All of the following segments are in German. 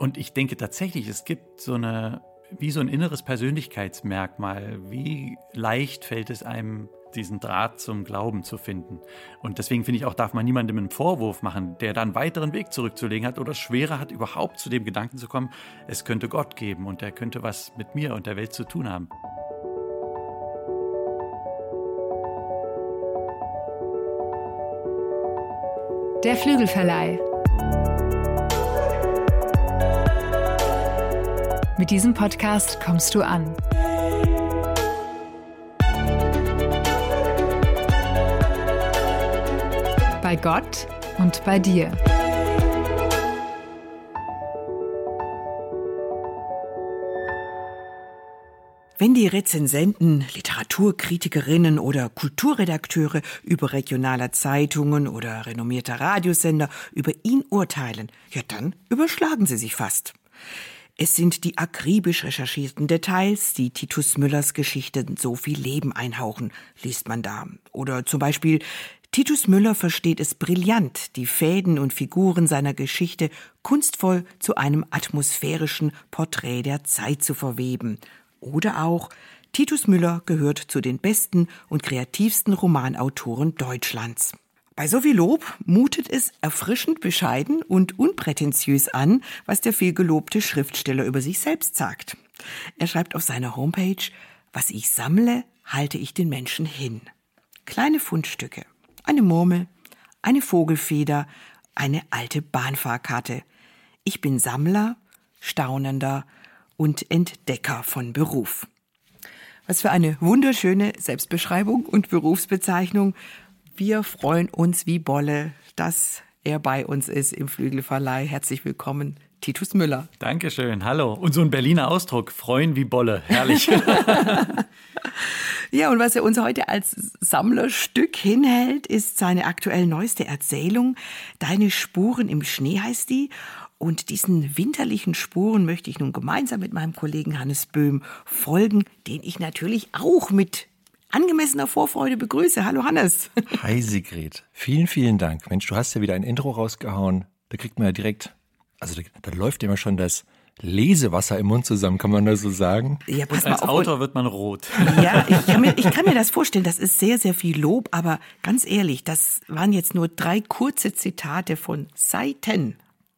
Und ich denke tatsächlich, es gibt so eine, wie so ein inneres Persönlichkeitsmerkmal. Wie leicht fällt es einem, diesen Draht zum Glauben zu finden. Und deswegen finde ich auch, darf man niemandem einen Vorwurf machen, der da einen weiteren Weg zurückzulegen hat oder schwerer hat, überhaupt zu dem Gedanken zu kommen, es könnte Gott geben und der könnte was mit mir und der Welt zu tun haben. Der Flügelverleih. Mit diesem Podcast kommst du an. Bei Gott und bei dir. Wenn die Rezensenten, Literaturkritikerinnen oder Kulturredakteure überregionaler Zeitungen oder renommierter Radiosender über ihn urteilen, ja dann überschlagen sie sich fast. Es sind die akribisch recherchierten Details, die Titus Müllers Geschichte so viel Leben einhauchen, liest man da. Oder zum Beispiel, Titus Müller versteht es brillant, die Fäden und Figuren seiner Geschichte kunstvoll zu einem atmosphärischen Porträt der Zeit zu verweben. Oder auch, Titus Müller gehört zu den besten und kreativsten Romanautoren Deutschlands. Bei so viel Lob mutet es erfrischend bescheiden und unprätentiös an, was der vielgelobte Schriftsteller über sich selbst sagt. Er schreibt auf seiner Homepage, was ich sammle, halte ich den Menschen hin. Kleine Fundstücke, eine Murmel, eine Vogelfeder, eine alte Bahnfahrkarte. Ich bin Sammler, Staunender und Entdecker von Beruf. Was für eine wunderschöne Selbstbeschreibung und Berufsbezeichnung. Wir freuen uns wie Bolle, dass er bei uns ist im Flügelverleih. Herzlich willkommen, Titus Müller. Dankeschön, hallo. Und so ein Berliner Ausdruck, freuen wie Bolle, herrlich. ja, und was er uns heute als Sammlerstück hinhält, ist seine aktuell neueste Erzählung. Deine Spuren im Schnee heißt die. Und diesen winterlichen Spuren möchte ich nun gemeinsam mit meinem Kollegen Hannes Böhm folgen, den ich natürlich auch mit angemessener Vorfreude begrüße. Hallo Hannes. Hi Sigrid. Vielen, vielen Dank. Mensch, du hast ja wieder ein Intro rausgehauen. Da kriegt man ja direkt, also da, da läuft immer schon das Lesewasser im Mund zusammen, kann man das so sagen? Ja, pass Und als auf. Autor wird man rot. Ja, ich kann, mir, ich kann mir das vorstellen. Das ist sehr, sehr viel Lob. Aber ganz ehrlich, das waren jetzt nur drei kurze Zitate von Seiten,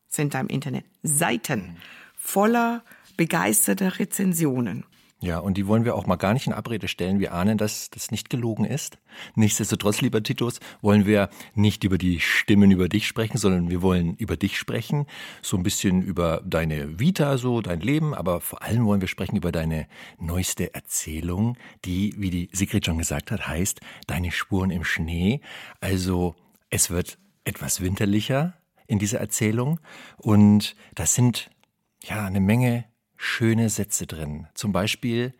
sind da im Internet. Seiten voller begeisterter Rezensionen. Ja, und die wollen wir auch mal gar nicht in Abrede stellen. Wir ahnen, dass das nicht gelogen ist. Nichtsdestotrotz, lieber Titus, wollen wir nicht über die Stimmen über dich sprechen, sondern wir wollen über dich sprechen. So ein bisschen über deine Vita, so dein Leben, aber vor allem wollen wir sprechen über deine neueste Erzählung, die, wie die Sigrid schon gesagt hat, heißt Deine Spuren im Schnee. Also, es wird etwas winterlicher in dieser Erzählung und das sind ja eine Menge schöne Sätze drin. Zum Beispiel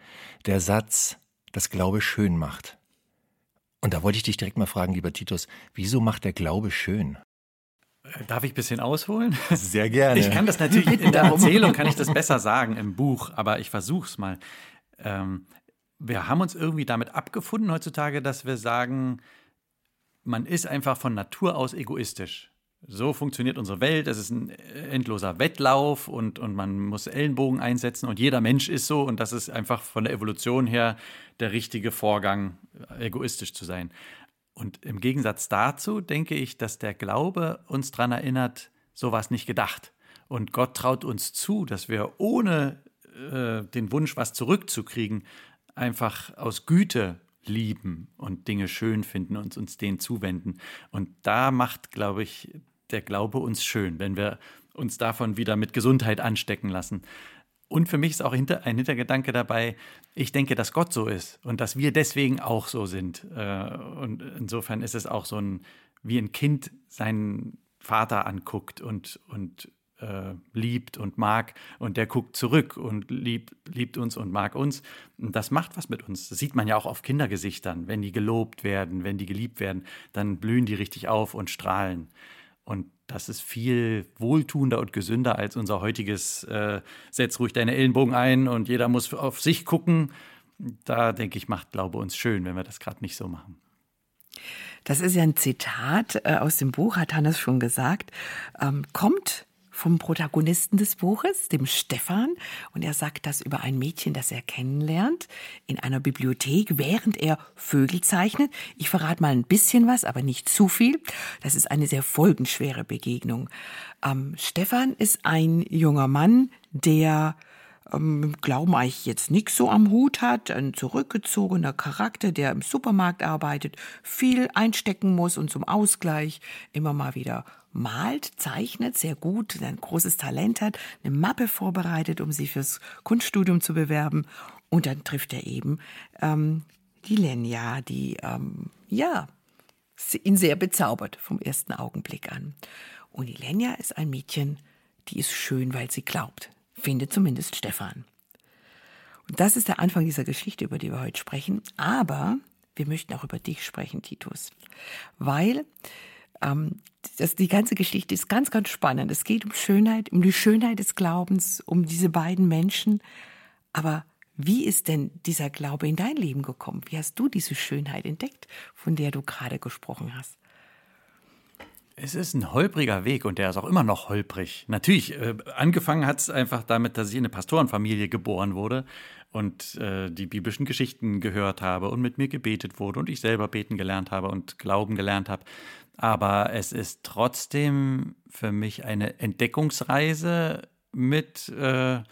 der Satz, dass Glaube schön macht. Und da wollte ich dich direkt mal fragen, lieber Titus, wieso macht der Glaube schön? Äh, darf ich ein bisschen ausholen? Sehr gerne. Ich kann das natürlich in der Erzählung kann ich das besser sagen im Buch, aber ich versuche es mal. Ähm, wir haben uns irgendwie damit abgefunden heutzutage, dass wir sagen, man ist einfach von Natur aus egoistisch. So funktioniert unsere Welt. Es ist ein endloser Wettlauf und, und man muss Ellenbogen einsetzen und jeder Mensch ist so und das ist einfach von der Evolution her der richtige Vorgang, egoistisch zu sein. Und im Gegensatz dazu denke ich, dass der Glaube uns daran erinnert, so war nicht gedacht. Und Gott traut uns zu, dass wir ohne äh, den Wunsch, was zurückzukriegen, einfach aus Güte lieben und Dinge schön finden und uns denen zuwenden. Und da macht, glaube ich, der Glaube uns schön, wenn wir uns davon wieder mit Gesundheit anstecken lassen. Und für mich ist auch ein Hintergedanke dabei, ich denke, dass Gott so ist und dass wir deswegen auch so sind. Äh, und insofern ist es auch so ein, wie ein Kind seinen Vater anguckt und, und äh, liebt und mag und der guckt zurück und lieb, liebt uns und mag uns. Und das macht was mit uns. Das sieht man ja auch auf Kindergesichtern. Wenn die gelobt werden, wenn die geliebt werden, dann blühen die richtig auf und strahlen. Und das ist viel wohltuender und gesünder als unser heutiges äh, Setz ruhig deine Ellenbogen ein und jeder muss auf sich gucken. Da denke ich, macht Glaube uns schön, wenn wir das gerade nicht so machen. Das ist ja ein Zitat äh, aus dem Buch, hat Hannes schon gesagt. Ähm, kommt vom Protagonisten des Buches, dem Stefan. Und er sagt das über ein Mädchen, das er kennenlernt in einer Bibliothek, während er Vögel zeichnet. Ich verrate mal ein bisschen was, aber nicht zu viel. Das ist eine sehr folgenschwere Begegnung. Ähm, Stefan ist ein junger Mann, der ähm, Glauben eigentlich jetzt nichts so am Hut hat, ein zurückgezogener Charakter, der im Supermarkt arbeitet, viel einstecken muss und zum Ausgleich immer mal wieder malt, zeichnet sehr gut, ein großes Talent hat, eine Mappe vorbereitet, um sich fürs Kunststudium zu bewerben. Und dann trifft er eben ähm, die Lenja, die ähm, ja ihn sehr bezaubert vom ersten Augenblick an. Und die Lenja ist ein Mädchen, die ist schön, weil sie glaubt findet zumindest Stefan. Und das ist der Anfang dieser Geschichte, über die wir heute sprechen. Aber wir möchten auch über dich sprechen, Titus. Weil ähm, das, die ganze Geschichte ist ganz, ganz spannend. Es geht um Schönheit, um die Schönheit des Glaubens, um diese beiden Menschen. Aber wie ist denn dieser Glaube in dein Leben gekommen? Wie hast du diese Schönheit entdeckt, von der du gerade gesprochen hast? Es ist ein holpriger Weg und der ist auch immer noch holprig. Natürlich, äh, angefangen hat es einfach damit, dass ich in eine Pastorenfamilie geboren wurde und äh, die biblischen Geschichten gehört habe und mit mir gebetet wurde und ich selber beten gelernt habe und glauben gelernt habe. Aber es ist trotzdem für mich eine Entdeckungsreise mit äh,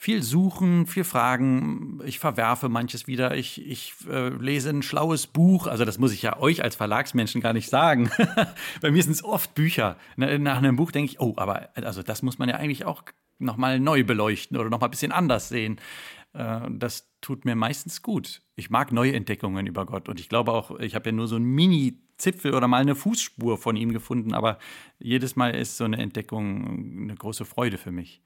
viel suchen, viel fragen. Ich verwerfe manches wieder. Ich, ich äh, lese ein schlaues Buch. Also das muss ich ja euch als Verlagsmenschen gar nicht sagen. Bei mir sind es oft Bücher. Nach einem Buch denke ich, oh, aber also das muss man ja eigentlich auch noch mal neu beleuchten oder noch mal ein bisschen anders sehen. Äh, das tut mir meistens gut. Ich mag neue Entdeckungen über Gott und ich glaube auch, ich habe ja nur so ein Mini Zipfel oder mal eine Fußspur von ihm gefunden, aber jedes Mal ist so eine Entdeckung eine große Freude für mich.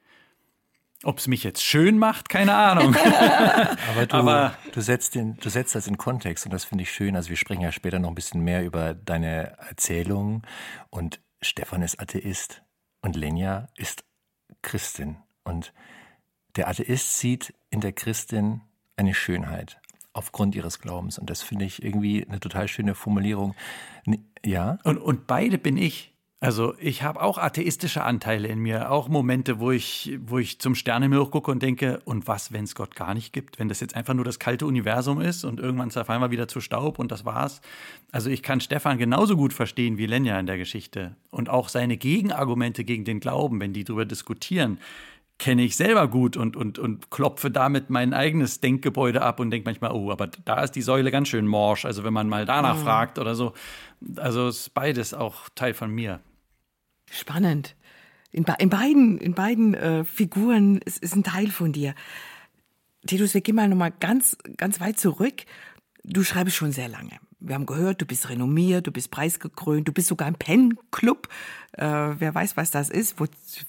Ob es mich jetzt schön macht, keine Ahnung. Aber, du, Aber du, setzt den, du setzt das in Kontext und das finde ich schön. Also wir sprechen ja später noch ein bisschen mehr über deine Erzählungen. Und Stefan ist Atheist und Lenja ist Christin. Und der Atheist sieht in der Christin eine Schönheit aufgrund ihres Glaubens. Und das finde ich irgendwie eine total schöne Formulierung. Ja? Und, und beide bin ich. Also ich habe auch atheistische Anteile in mir, auch Momente, wo ich, wo ich zum Sternenhimmel gucke und denke, und was, wenn es Gott gar nicht gibt, wenn das jetzt einfach nur das kalte Universum ist und irgendwann zerfallen wir wieder zu Staub und das war's. Also ich kann Stefan genauso gut verstehen wie Lenja in der Geschichte und auch seine Gegenargumente gegen den Glauben, wenn die darüber diskutieren kenne ich selber gut und, und, und klopfe damit mein eigenes Denkgebäude ab und denke manchmal, oh, aber da ist die Säule ganz schön morsch. Also wenn man mal danach mhm. fragt oder so. Also ist beides auch Teil von mir. Spannend. In, in beiden, in beiden äh, Figuren ist, ist ein Teil von dir. Titus, wir gehen mal nochmal ganz, ganz weit zurück. Du schreibst schon sehr lange. Wir haben gehört, du bist renommiert, du bist preisgekrönt, du bist sogar im Pen-Club. Äh, wer weiß, was das ist,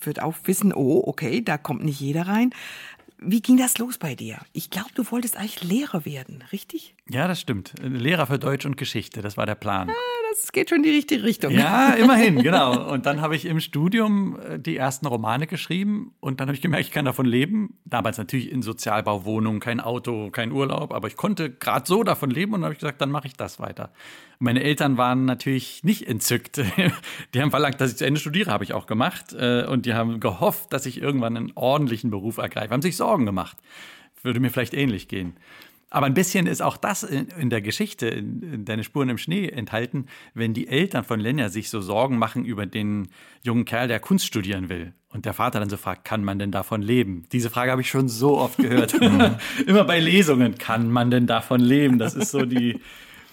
wird auch wissen, oh, okay, da kommt nicht jeder rein. Wie ging das los bei dir? Ich glaube, du wolltest eigentlich Lehrer werden, richtig? Ja, das stimmt. Lehrer für Deutsch und Geschichte, das war der Plan. Das geht schon in die richtige Richtung. Ja, immerhin, genau. Und dann habe ich im Studium äh, die ersten Romane geschrieben und dann habe ich gemerkt, ich kann davon leben. Damals natürlich in Sozialbauwohnungen, kein Auto, kein Urlaub, aber ich konnte gerade so davon leben und dann habe ich gesagt, dann mache ich das weiter. Meine Eltern waren natürlich nicht entzückt. Die haben verlangt, dass ich zu Ende studiere, habe ich auch gemacht. Äh, und die haben gehofft, dass ich irgendwann einen ordentlichen Beruf ergreife, haben sich Sorgen gemacht. Würde mir vielleicht ähnlich gehen. Aber ein bisschen ist auch das in, in der Geschichte, in, in, Deine Spuren im Schnee enthalten, wenn die Eltern von Lenja sich so Sorgen machen über den jungen Kerl, der Kunst studieren will. Und der Vater dann so fragt, kann man denn davon leben? Diese Frage habe ich schon so oft gehört. Immer bei Lesungen, kann man denn davon leben? Das ist so die,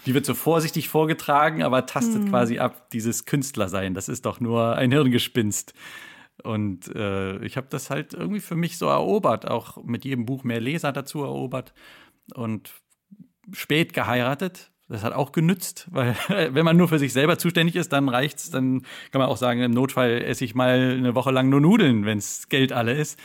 die wird so vorsichtig vorgetragen, aber tastet mhm. quasi ab, dieses Künstlersein. Das ist doch nur ein Hirngespinst. Und äh, ich habe das halt irgendwie für mich so erobert, auch mit jedem Buch mehr Leser dazu erobert und spät geheiratet. Das hat auch genützt, weil wenn man nur für sich selber zuständig ist, dann reicht's. Dann kann man auch sagen, im Notfall esse ich mal eine Woche lang nur Nudeln, wenns Geld alle ist.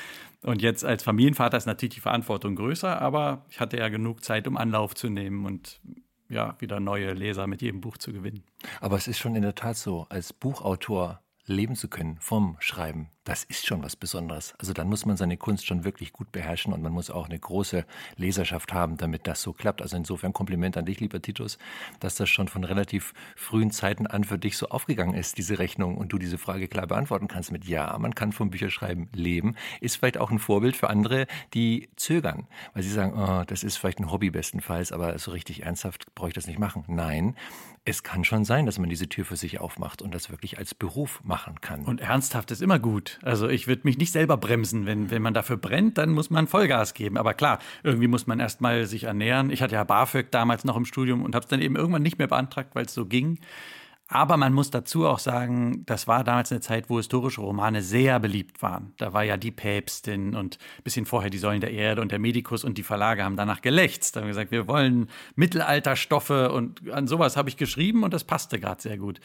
Und jetzt als Familienvater ist natürlich die Verantwortung größer, aber ich hatte ja genug Zeit, um Anlauf zu nehmen und ja, wieder neue Leser mit jedem Buch zu gewinnen. Aber es ist schon in der Tat so, als Buchautor leben zu können vom Schreiben. Das ist schon was Besonderes. Also dann muss man seine Kunst schon wirklich gut beherrschen und man muss auch eine große Leserschaft haben, damit das so klappt. Also insofern Kompliment an dich, lieber Titus, dass das schon von relativ frühen Zeiten an für dich so aufgegangen ist, diese Rechnung, und du diese Frage klar beantworten kannst mit Ja, man kann vom Bücherschreiben leben. Ist vielleicht auch ein Vorbild für andere, die zögern, weil sie sagen, oh, das ist vielleicht ein Hobby bestenfalls, aber so richtig ernsthaft brauche ich das nicht machen. Nein, es kann schon sein, dass man diese Tür für sich aufmacht und das wirklich als Beruf machen kann. Und ernsthaft ist immer gut. Also ich würde mich nicht selber bremsen. Wenn, wenn man dafür brennt, dann muss man Vollgas geben. Aber klar, irgendwie muss man erst mal sich ernähren. Ich hatte ja BAföG damals noch im Studium und habe es dann eben irgendwann nicht mehr beantragt, weil es so ging. Aber man muss dazu auch sagen, das war damals eine Zeit, wo historische Romane sehr beliebt waren. Da war ja die Päpstin und ein bisschen vorher die Säulen der Erde und der Medikus und die Verlage haben danach gelächzt. Da haben gesagt, wir wollen Mittelalterstoffe und an sowas habe ich geschrieben und das passte gerade sehr gut.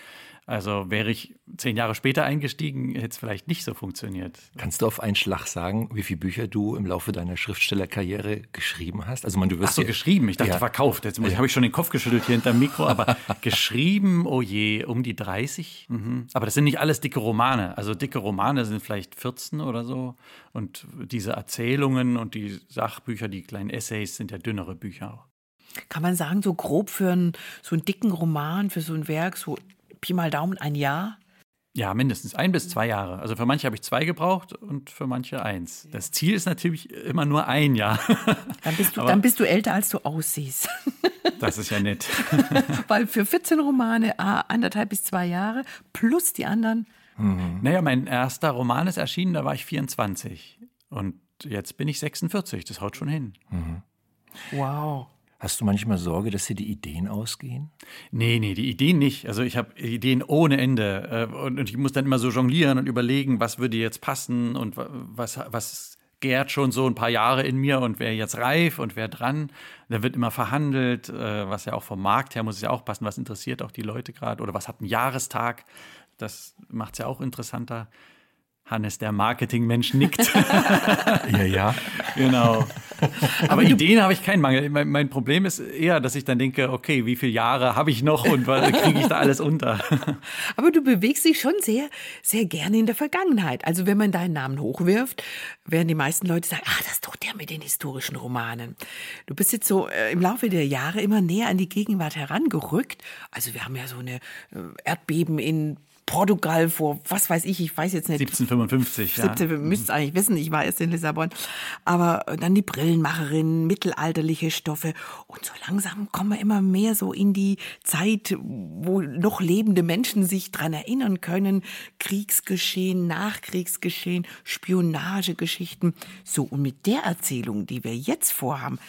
Also wäre ich zehn Jahre später eingestiegen, hätte es vielleicht nicht so funktioniert. Kannst du auf einen Schlag sagen, wie viele Bücher du im Laufe deiner Schriftstellerkarriere geschrieben hast? Also man, du wirst Ach so, geschrieben. Ich dachte, ja. verkauft. Jetzt ja. habe ich schon den Kopf geschüttelt hier hinterm Mikro, aber geschrieben, oh je, um die 30. Mhm. Aber das sind nicht alles dicke Romane. Also dicke Romane sind vielleicht 14 oder so. Und diese Erzählungen und die Sachbücher, die kleinen Essays sind ja dünnere Bücher auch. Kann man sagen, so grob für einen, so einen dicken Roman, für so ein Werk, so Pi mal Daumen ein Jahr? Ja, mindestens ein bis zwei Jahre. Also für manche habe ich zwei gebraucht und für manche eins. Das Ziel ist natürlich immer nur ein Jahr. Dann bist du, dann bist du älter, als du aussiehst. Das ist ja nett. Weil für 14 Romane ah, anderthalb bis zwei Jahre plus die anderen. Mhm. Naja, mein erster Roman ist erschienen, da war ich 24. Und jetzt bin ich 46. Das haut schon hin. Mhm. Wow. Hast du manchmal Sorge, dass dir die Ideen ausgehen? Nee, nee, die Ideen nicht. Also ich habe Ideen ohne Ende. Äh, und ich muss dann immer so jonglieren und überlegen, was würde jetzt passen und was, was gärt schon so ein paar Jahre in mir und wer jetzt reif und wer dran. Da wird immer verhandelt, äh, was ja auch vom Markt her muss es ja auch passen, was interessiert auch die Leute gerade oder was hat ein Jahrestag. Das macht es ja auch interessanter. Hannes, der Marketingmensch, nickt. ja, ja. Genau. Aber, Ideen habe ich keinen Mangel. Mein, mein, Problem ist eher, dass ich dann denke, okay, wie viele Jahre habe ich noch und kriege ich da alles unter? Aber du bewegst dich schon sehr, sehr gerne in der Vergangenheit. Also wenn man deinen Namen hochwirft, werden die meisten Leute sagen, ah, das ist doch der mit den historischen Romanen. Du bist jetzt so äh, im Laufe der Jahre immer näher an die Gegenwart herangerückt. Also wir haben ja so eine äh, Erdbeben in Portugal vor, was weiß ich, ich weiß jetzt nicht. 1755, 17, ja. Müsst es eigentlich wissen, ich war erst in Lissabon. Aber dann die Brillenmacherin, mittelalterliche Stoffe. Und so langsam kommen wir immer mehr so in die Zeit, wo noch lebende Menschen sich dran erinnern können. Kriegsgeschehen, Nachkriegsgeschehen, Spionagegeschichten. So, und mit der Erzählung, die wir jetzt vorhaben,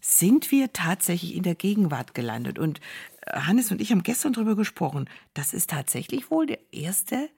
sind wir tatsächlich in der Gegenwart gelandet. Und Hannes und ich haben gestern darüber gesprochen. Das ist tatsächlich wohl der erste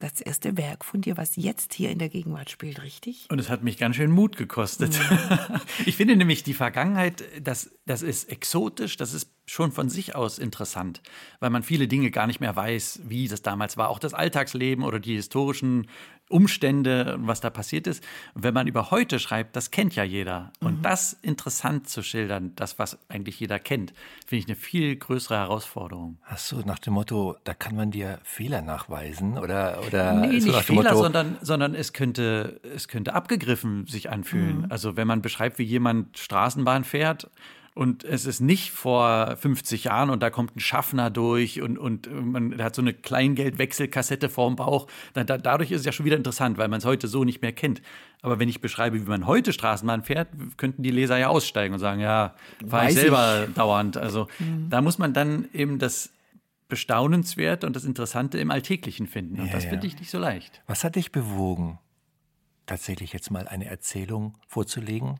das erste Werk von dir, was jetzt hier in der Gegenwart spielt, richtig? Und es hat mich ganz schön Mut gekostet. Mhm. Ich finde nämlich die Vergangenheit, das, das ist exotisch, das ist schon von sich aus interessant, weil man viele Dinge gar nicht mehr weiß, wie das damals war. Auch das Alltagsleben oder die historischen Umstände, was da passiert ist. Und wenn man über heute schreibt, das kennt ja jeder. Und mhm. das interessant zu schildern, das, was eigentlich jeder kennt, finde ich eine viel größere Herausforderung. Ach so, nach dem Motto, da kann man dir Fehler nachweisen oder, oder nee, nicht Fehler, Motto, sondern, sondern es könnte, es könnte abgegriffen sich anfühlen. Mhm. Also wenn man beschreibt, wie jemand Straßenbahn fährt, und es ist nicht vor 50 Jahren und da kommt ein Schaffner durch und, und man hat so eine Kleingeldwechselkassette vorm Bauch. Da, da, dadurch ist es ja schon wieder interessant, weil man es heute so nicht mehr kennt. Aber wenn ich beschreibe, wie man heute Straßenbahn fährt, könnten die Leser ja aussteigen und sagen, ja, fahre ich selber ich. dauernd. Also mhm. da muss man dann eben das Bestaunenswert und das Interessante im Alltäglichen finden. Und ja, das finde ich nicht so leicht. Was hat dich bewogen, tatsächlich jetzt mal eine Erzählung vorzulegen,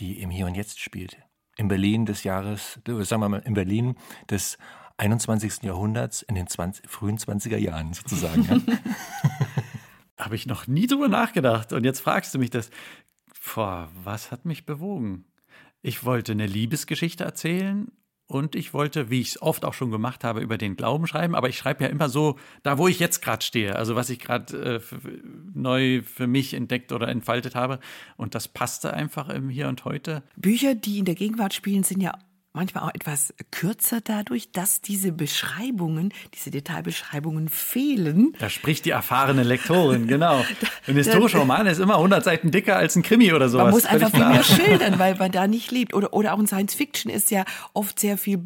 die im Hier und Jetzt spielt? In Berlin des Jahres, sagen wir mal, in Berlin des 21. Jahrhunderts, in den 20, frühen 20er Jahren sozusagen. Ja. Habe ich noch nie drüber nachgedacht. Und jetzt fragst du mich das. Boah, was hat mich bewogen? Ich wollte eine Liebesgeschichte erzählen und ich wollte, wie ich es oft auch schon gemacht habe, über den Glauben schreiben. Aber ich schreibe ja immer so, da wo ich jetzt gerade stehe, also was ich gerade äh, neu für mich entdeckt oder entfaltet habe. Und das passte einfach im Hier und Heute. Bücher, die in der Gegenwart spielen, sind ja manchmal auch etwas kürzer dadurch, dass diese Beschreibungen, diese Detailbeschreibungen fehlen. Da spricht die erfahrene Lektorin, genau. Ein historischer Roman ist immer 100 Seiten dicker als ein Krimi oder sowas. Man muss einfach viel mehr schildern, weil man da nicht lebt. Oder, oder auch in Science Fiction ist ja oft sehr viel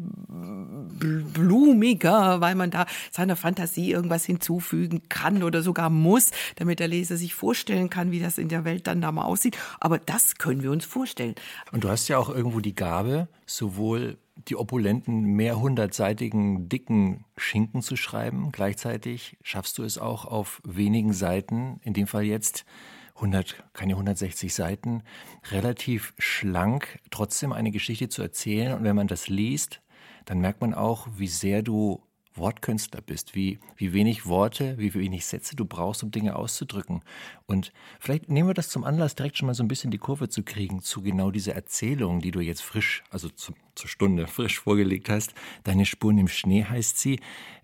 blumiger, weil man da seiner Fantasie irgendwas hinzufügen kann oder sogar muss, damit der Leser sich vorstellen kann, wie das in der Welt dann da mal aussieht. Aber das können wir uns vorstellen. Und du hast ja auch irgendwo die Gabe, sowohl die opulenten, mehrhundertseitigen, dicken Schinken zu schreiben. Gleichzeitig schaffst du es auch auf wenigen Seiten, in dem Fall jetzt 100, keine 160 Seiten, relativ schlank trotzdem eine Geschichte zu erzählen. Und wenn man das liest, dann merkt man auch, wie sehr du Wortkünstler bist, wie, wie wenig Worte, wie wenig Sätze du brauchst, um Dinge auszudrücken. Und vielleicht nehmen wir das zum Anlass, direkt schon mal so ein bisschen die Kurve zu kriegen zu genau dieser Erzählung, die du jetzt frisch, also zu, zur Stunde frisch vorgelegt hast. Deine Spuren im Schnee heißt sie.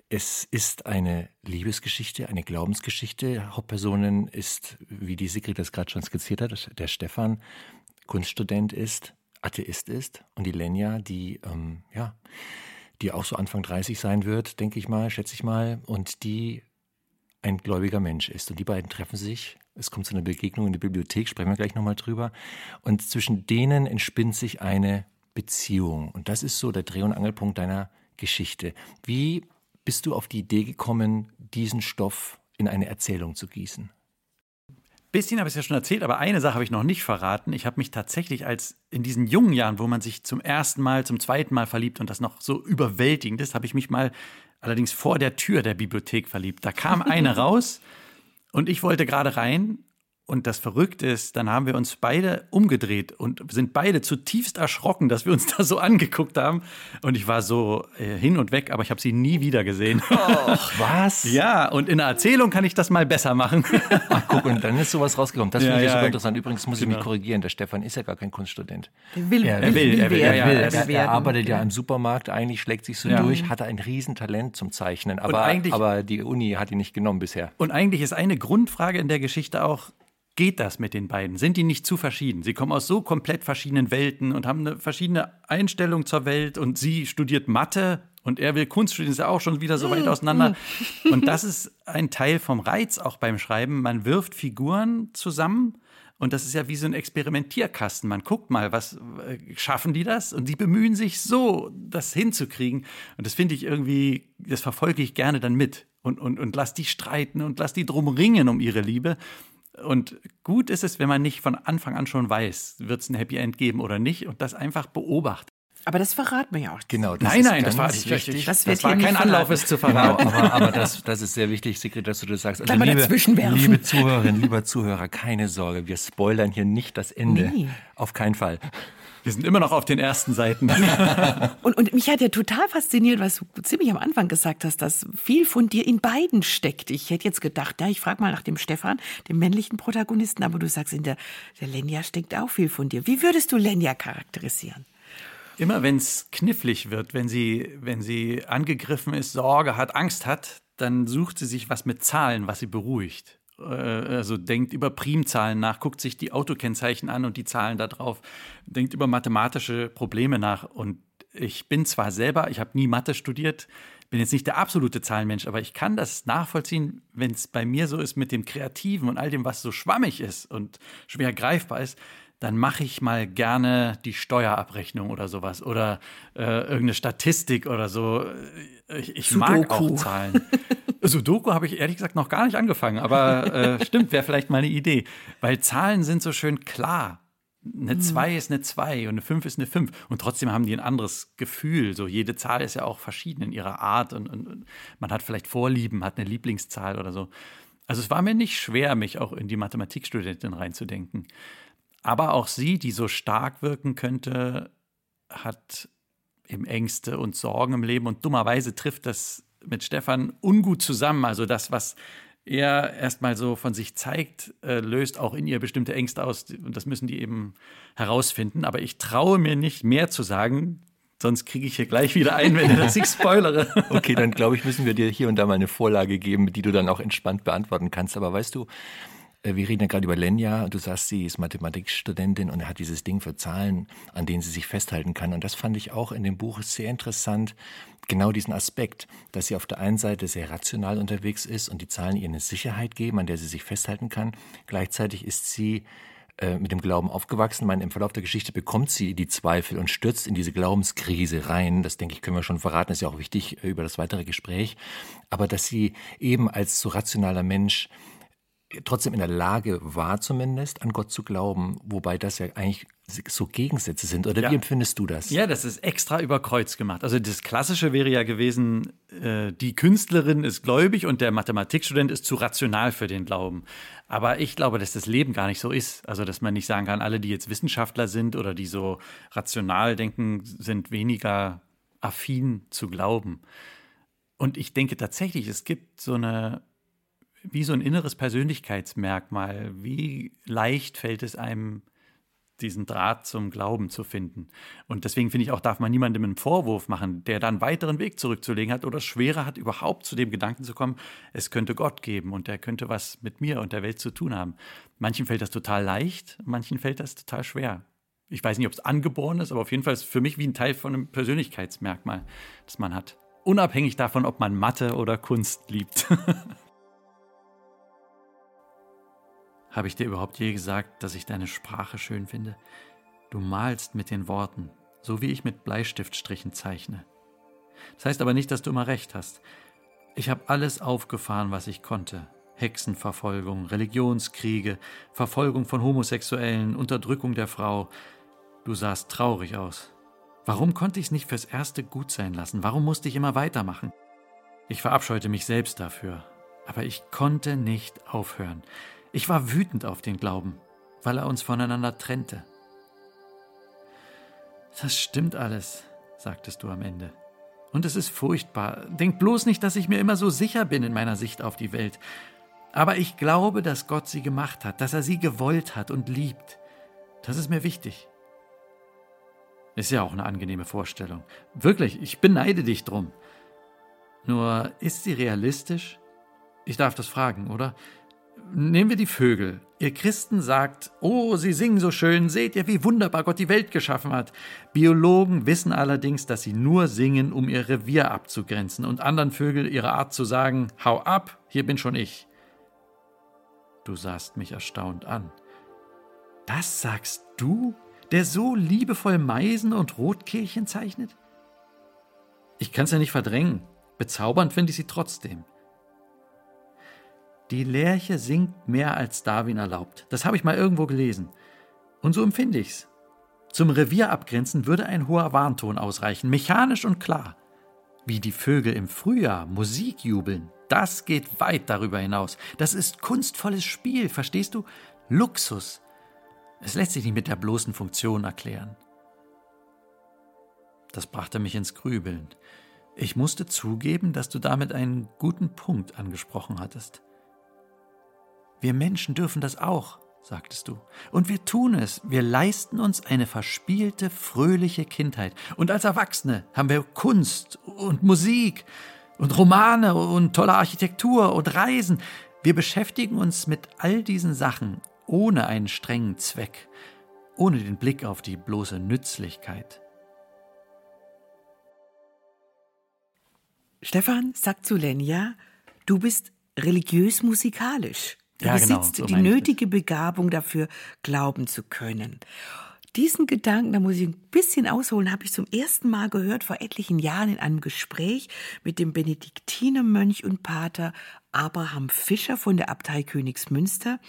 Es ist eine Liebesgeschichte, eine Glaubensgeschichte. Hauptpersonin ist, wie die Sigrid das gerade schon skizziert hat, der Stefan, Kunststudent ist, Atheist ist und die Lenja, die, ähm, ja, die auch so Anfang 30 sein wird, denke ich mal, schätze ich mal, und die ein gläubiger Mensch ist. Und die beiden treffen sich. Es kommt zu einer Begegnung in der Bibliothek, sprechen wir gleich nochmal drüber. Und zwischen denen entspinnt sich eine Beziehung. Und das ist so der Dreh- und Angelpunkt deiner Geschichte. Wie bist du auf die Idee gekommen, diesen Stoff in eine Erzählung zu gießen? Bisschen habe ich es ja schon erzählt, aber eine Sache habe ich noch nicht verraten. Ich habe mich tatsächlich als in diesen jungen Jahren, wo man sich zum ersten Mal, zum zweiten Mal verliebt und das noch so überwältigend ist, habe ich mich mal allerdings vor der Tür der Bibliothek verliebt. Da kam eine raus und ich wollte gerade rein. Und das Verrückte ist, dann haben wir uns beide umgedreht und sind beide zutiefst erschrocken, dass wir uns da so angeguckt haben. Und ich war so äh, hin und weg, aber ich habe sie nie wieder gesehen. Was? ja, und in der Erzählung kann ich das mal besser machen. Ach, guck, und dann ist sowas rausgekommen. Das Ja, finde ich ja, super interessant. Übrigens muss ich genau. mich korrigieren. Der Stefan ist ja gar kein Kunststudent. Er will, Er will, er will, ja, will er Er, er arbeitet ja im Supermarkt, eigentlich schlägt sich so Ja. durch, hat ein Riesentalent zum Zeichnen, aber, eigentlich- aber die Uni hat ihn nicht genommen bisher. Und eigentlich ist eine Grundfrage in der Geschichte auch, geht das mit den beiden? Sind die nicht zu verschieden? Sie kommen aus so komplett verschiedenen Welten und haben eine verschiedene Einstellung zur Welt und sie studiert Mathe und er will Kunst studieren, ist ja auch schon wieder so weit auseinander. Und das ist ein Teil vom Reiz auch beim Schreiben. Man wirft Figuren zusammen und das ist ja wie so ein Experimentierkasten. Man guckt mal, was äh, schaffen die das? Und die bemühen sich so, das hinzukriegen. Und das finde ich irgendwie, das verfolge ich gerne dann mit. Und, und, und lass die streiten und lass die drum ringen um ihre Liebe. Und gut ist es, wenn man nicht von Anfang an schon weiß, wird es ein Happy End geben oder nicht und das einfach beobachtet. Aber das verraten wir ja auch. Genau, das Nein, ist nein, das war, ganz ich, wichtig. ich, Das das, wird war hier nicht kein Anlauf, es zu Genau, verraten. aber, aber das, das ist sehr wichtig, Sigrid, dass du das sagst. Also, liebe, liebe Zuhörerinnen, lieber Zuhörer, keine Sorge, wir spoilern hier nicht das Ende. Nee. Auf keinen Fall. Wir sind immer noch auf den ersten Seiten. Und, und mich hat ja total fasziniert, was du ziemlich am Anfang gesagt hast, dass viel von dir in beiden steckt. Ich hätte jetzt gedacht, ja, ich frage mal nach dem Stefan, dem männlichen Protagonisten, aber du sagst, in der, der Lenja steckt auch viel von dir. Wie würdest du Lenja charakterisieren? Immer wenn es knifflig wird, wenn sie, wenn sie angegriffen ist, Sorge hat, Angst hat, dann sucht sie sich was mit Zahlen, was sie beruhigt. Äh, Also denkt über Primzahlen nach, guckt sich die Autokennzeichen an und die Zahlen da drauf, denkt über mathematische Probleme nach. Und ich bin zwar selber, ich habe nie Mathe studiert, bin jetzt nicht der absolute Zahlenmensch, aber ich kann das nachvollziehen, wenn es bei mir so ist mit dem Kreativen und all dem, was so schwammig ist und schwer greifbar ist, dann mache ich mal gerne die Steuerabrechnung oder sowas oder äh, irgendeine Statistik oder so. Ich, ich mag auch Zahlen. Sudoku habe ich ehrlich gesagt noch gar nicht angefangen, aber äh, stimmt, wäre vielleicht mal eine Idee. Weil Zahlen sind so schön klar. Eine 2 ist eine 2 und eine 5 ist eine 5. Und trotzdem haben die ein anderes Gefühl. So jede Zahl ist ja auch verschieden in ihrer Art und, und, und man hat vielleicht Vorlieben, hat eine Lieblingszahl oder so. Also es war mir nicht schwer, mich auch in die Mathematikstudentin reinzudenken. Aber auch sie, die so stark wirken könnte, hat eben Ängste und Sorgen im Leben und dummerweise trifft das mit Stefan ungut zusammen. Also das, was er erstmal so von sich zeigt, äh, löst auch in ihr bestimmte Ängste aus und das müssen die eben herausfinden. Aber ich traue mir nicht mehr zu sagen, sonst kriege ich hier gleich wieder ein, wenn ich spoilere. Okay, dann glaube ich, müssen wir dir hier und da mal eine Vorlage geben, die du dann auch entspannt beantworten kannst. Aber weißt du, wir reden ja gerade über Lenja. Du sagst, sie ist Mathematikstudentin und hat dieses Ding für Zahlen, an denen sie sich festhalten kann. Und das fand ich auch in dem Buch sehr interessant. Genau diesen Aspekt, dass sie auf der einen Seite sehr rational unterwegs ist und die Zahlen ihr eine Sicherheit geben, an der sie sich festhalten kann. Gleichzeitig ist sie äh, mit dem Glauben aufgewachsen. Meine, Im Verlauf der Geschichte bekommt sie die Zweifel und stürzt in diese Glaubenskrise rein. Das denke ich, können wir schon verraten, ist ja auch wichtig äh, über das weitere Gespräch. Aber dass sie eben als so rationaler Mensch trotzdem in der Lage war, zumindest an Gott zu glauben, wobei das ja eigentlich so Gegensätze sind. Oder ja. wie empfindest du das? Ja, das ist extra über Kreuz gemacht. Also das Klassische wäre ja gewesen, äh, die Künstlerin ist gläubig und der Mathematikstudent ist zu rational für den Glauben. Aber ich glaube, dass das Leben gar nicht so ist. Also dass man nicht sagen kann, alle, die jetzt Wissenschaftler sind oder die so rational denken, sind weniger affin zu glauben. Und ich denke tatsächlich, es gibt so eine wie so ein inneres Persönlichkeitsmerkmal. Wie leicht fällt es einem, diesen Draht zum Glauben zu finden. Und deswegen finde ich auch, darf man niemandem einen Vorwurf machen, der dann weiteren Weg zurückzulegen hat oder schwerer hat, überhaupt zu dem Gedanken zu kommen, es könnte Gott geben und er könnte was mit mir und der Welt zu tun haben. Manchen fällt das total leicht, manchen fällt das total schwer. Ich weiß nicht, ob es angeboren ist, aber auf jeden Fall ist es für mich wie ein Teil von einem Persönlichkeitsmerkmal, das man hat. Unabhängig davon, ob man Mathe oder Kunst liebt. Habe ich dir überhaupt je gesagt, dass ich deine Sprache schön finde? Du malst mit den Worten, so wie ich mit Bleistiftstrichen zeichne. Das heißt aber nicht, dass du immer recht hast. Ich habe alles aufgefahren, was ich konnte. Hexenverfolgung, Religionskriege, Verfolgung von Homosexuellen, Unterdrückung der Frau. Du sahst traurig aus. Warum konnte ich es nicht fürs Erste gut sein lassen? Warum musste ich immer weitermachen? Ich verabscheute mich selbst dafür, aber ich konnte nicht aufhören. Ich war wütend auf den Glauben, weil er uns voneinander trennte. Das stimmt alles, sagtest du am Ende. Und es ist furchtbar. Denk bloß nicht, dass ich mir immer so sicher bin in meiner Sicht auf die Welt. Aber ich glaube, dass Gott sie gemacht hat, dass er sie gewollt hat und liebt. Das ist mir wichtig. Ist ja auch eine angenehme Vorstellung. Wirklich, ich beneide dich drum. Nur ist sie realistisch? Ich darf das fragen, oder? Nehmen wir die Vögel. Ihr Christen sagt, oh, sie singen so schön, seht ihr, wie wunderbar Gott die Welt geschaffen hat. Biologen wissen allerdings, dass sie nur singen, um ihr Revier abzugrenzen und anderen Vögeln ihre Art zu sagen, hau ab, hier bin schon ich. Du sahst mich erstaunt an. Das sagst du, der so liebevoll Meisen und Rotkehlchen zeichnet? Ich kann's ja nicht verdrängen. Bezaubernd finde ich sie trotzdem. Die Lerche singt mehr als Darwin erlaubt. Das habe ich mal irgendwo gelesen. Und so empfinde ich's. Zum Revier abgrenzen würde ein hoher Warnton ausreichen, mechanisch und klar. Wie die Vögel im Frühjahr Musik jubeln, das geht weit darüber hinaus. Das ist kunstvolles Spiel, verstehst du? Luxus. Es lässt sich nicht mit der bloßen Funktion erklären. Das brachte mich ins Grübeln. Ich musste zugeben, dass du damit einen guten Punkt angesprochen hattest. Wir Menschen dürfen das auch, sagtest du. Und wir tun es. Wir leisten uns eine verspielte, fröhliche Kindheit. Und als Erwachsene haben wir Kunst und Musik und Romane und tolle Architektur und Reisen. Wir beschäftigen uns mit all diesen Sachen ohne einen strengen Zweck, ohne den Blick auf die bloße Nützlichkeit. Stefan sagt zu Lenja, du bist religiös-musikalisch. Du ja, genau, besitzt so die nötige Begabung dafür, glauben zu können. Diesen Gedanken, da muss ich ein bisschen ausholen, habe ich zum ersten Mal gehört vor etlichen Jahren in einem Gespräch mit dem Benediktinermönch und Pater Abraham Fischer von der Abtei Königsmünster.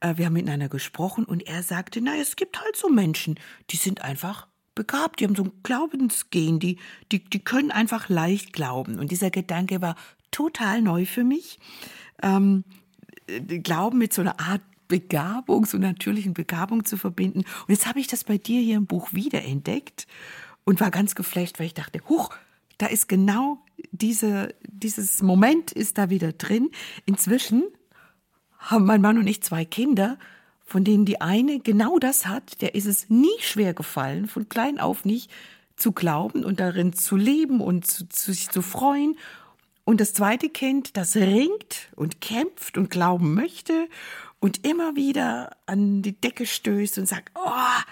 Äh, wir haben miteinander gesprochen und er sagte, na, es gibt halt so Menschen, die sind einfach begabt, die haben so ein Glaubensgehen, die, die, die können einfach leicht glauben. Und dieser Gedanke war total neu für mich. Ähm, Glauben mit so einer Art Begabung, so natürlichen Begabung zu verbinden. Und jetzt habe ich das bei dir hier im Buch wiederentdeckt und war ganz geflecht, weil ich dachte, huch, da ist genau diese, dieses Moment ist da wieder drin. Inzwischen haben mein Mann und ich zwei Kinder, von denen die eine genau das hat, der ist es nie schwer gefallen, von klein auf nicht zu glauben und darin zu leben und zu, zu, sich zu freuen und das zweite Kind, das ringt und kämpft und glauben möchte und immer wieder an die Decke stößt und sagt, oh,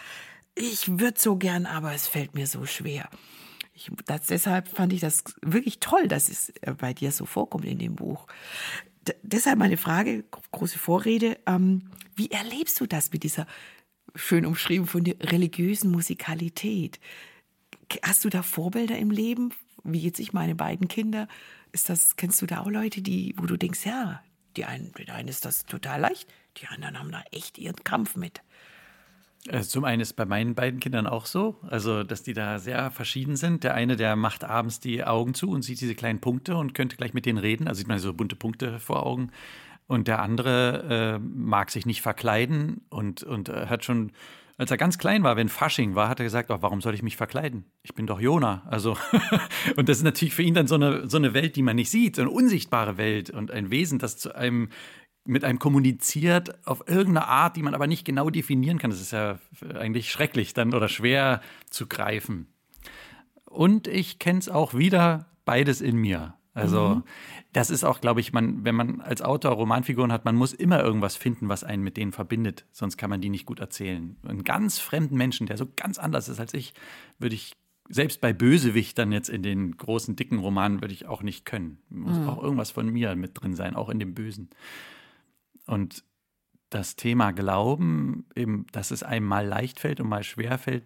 ich würde so gern, aber es fällt mir so schwer. Ich, das, deshalb fand ich das wirklich toll, dass es äh, bei dir so vorkommt in dem Buch. D deshalb meine Frage, große Vorrede, ähm, wie erlebst du das mit dieser, schön umschrieben von der religiösen Musikalität? Hast du da Vorbilder im Leben, wie jetzt ich meine beiden Kinder? Ist das, kennst du da auch Leute, die, wo du denkst, ja, die einen, den einen ist das total leicht, die anderen haben da echt ihren Kampf mit. Also zum einen ist bei meinen beiden Kindern auch so, also dass die da sehr verschieden sind. Der eine, der macht abends die Augen zu und sieht diese kleinen Punkte und könnte gleich mit denen reden. Also sieht man so bunte Punkte vor Augen. Und der andere äh, mag sich nicht verkleiden und, und äh, hat schon, als er ganz klein war, wenn Fasching war, hat er gesagt, oh, warum soll ich mich verkleiden? Ich bin doch Jona. Also, und das ist natürlich für ihn dann so eine, so eine Welt, die man nicht sieht, so eine unsichtbare Welt und ein Wesen, das zu einem mit einem kommuniziert auf irgendeine Art, die man aber nicht genau definieren kann. Das ist ja eigentlich schrecklich dann oder schwer zu greifen. Und ich kenne es auch wieder beides in mir. Also mhm. das ist auch, glaube ich, man, wenn man als Autor Romanfiguren hat, man muss immer irgendwas finden, was einen mit denen verbindet. Sonst kann man die nicht gut erzählen. Einen ganz fremden Menschen, der so ganz anders ist als ich, würde ich selbst bei Bösewichtern jetzt in den großen, dicken Romanen würde ich auch nicht können. Muss mhm. auch irgendwas von mir mit drin sein, auch in dem Bösen. Und das Thema Glauben, eben, dass es einem mal leicht fällt und mal schwer fällt,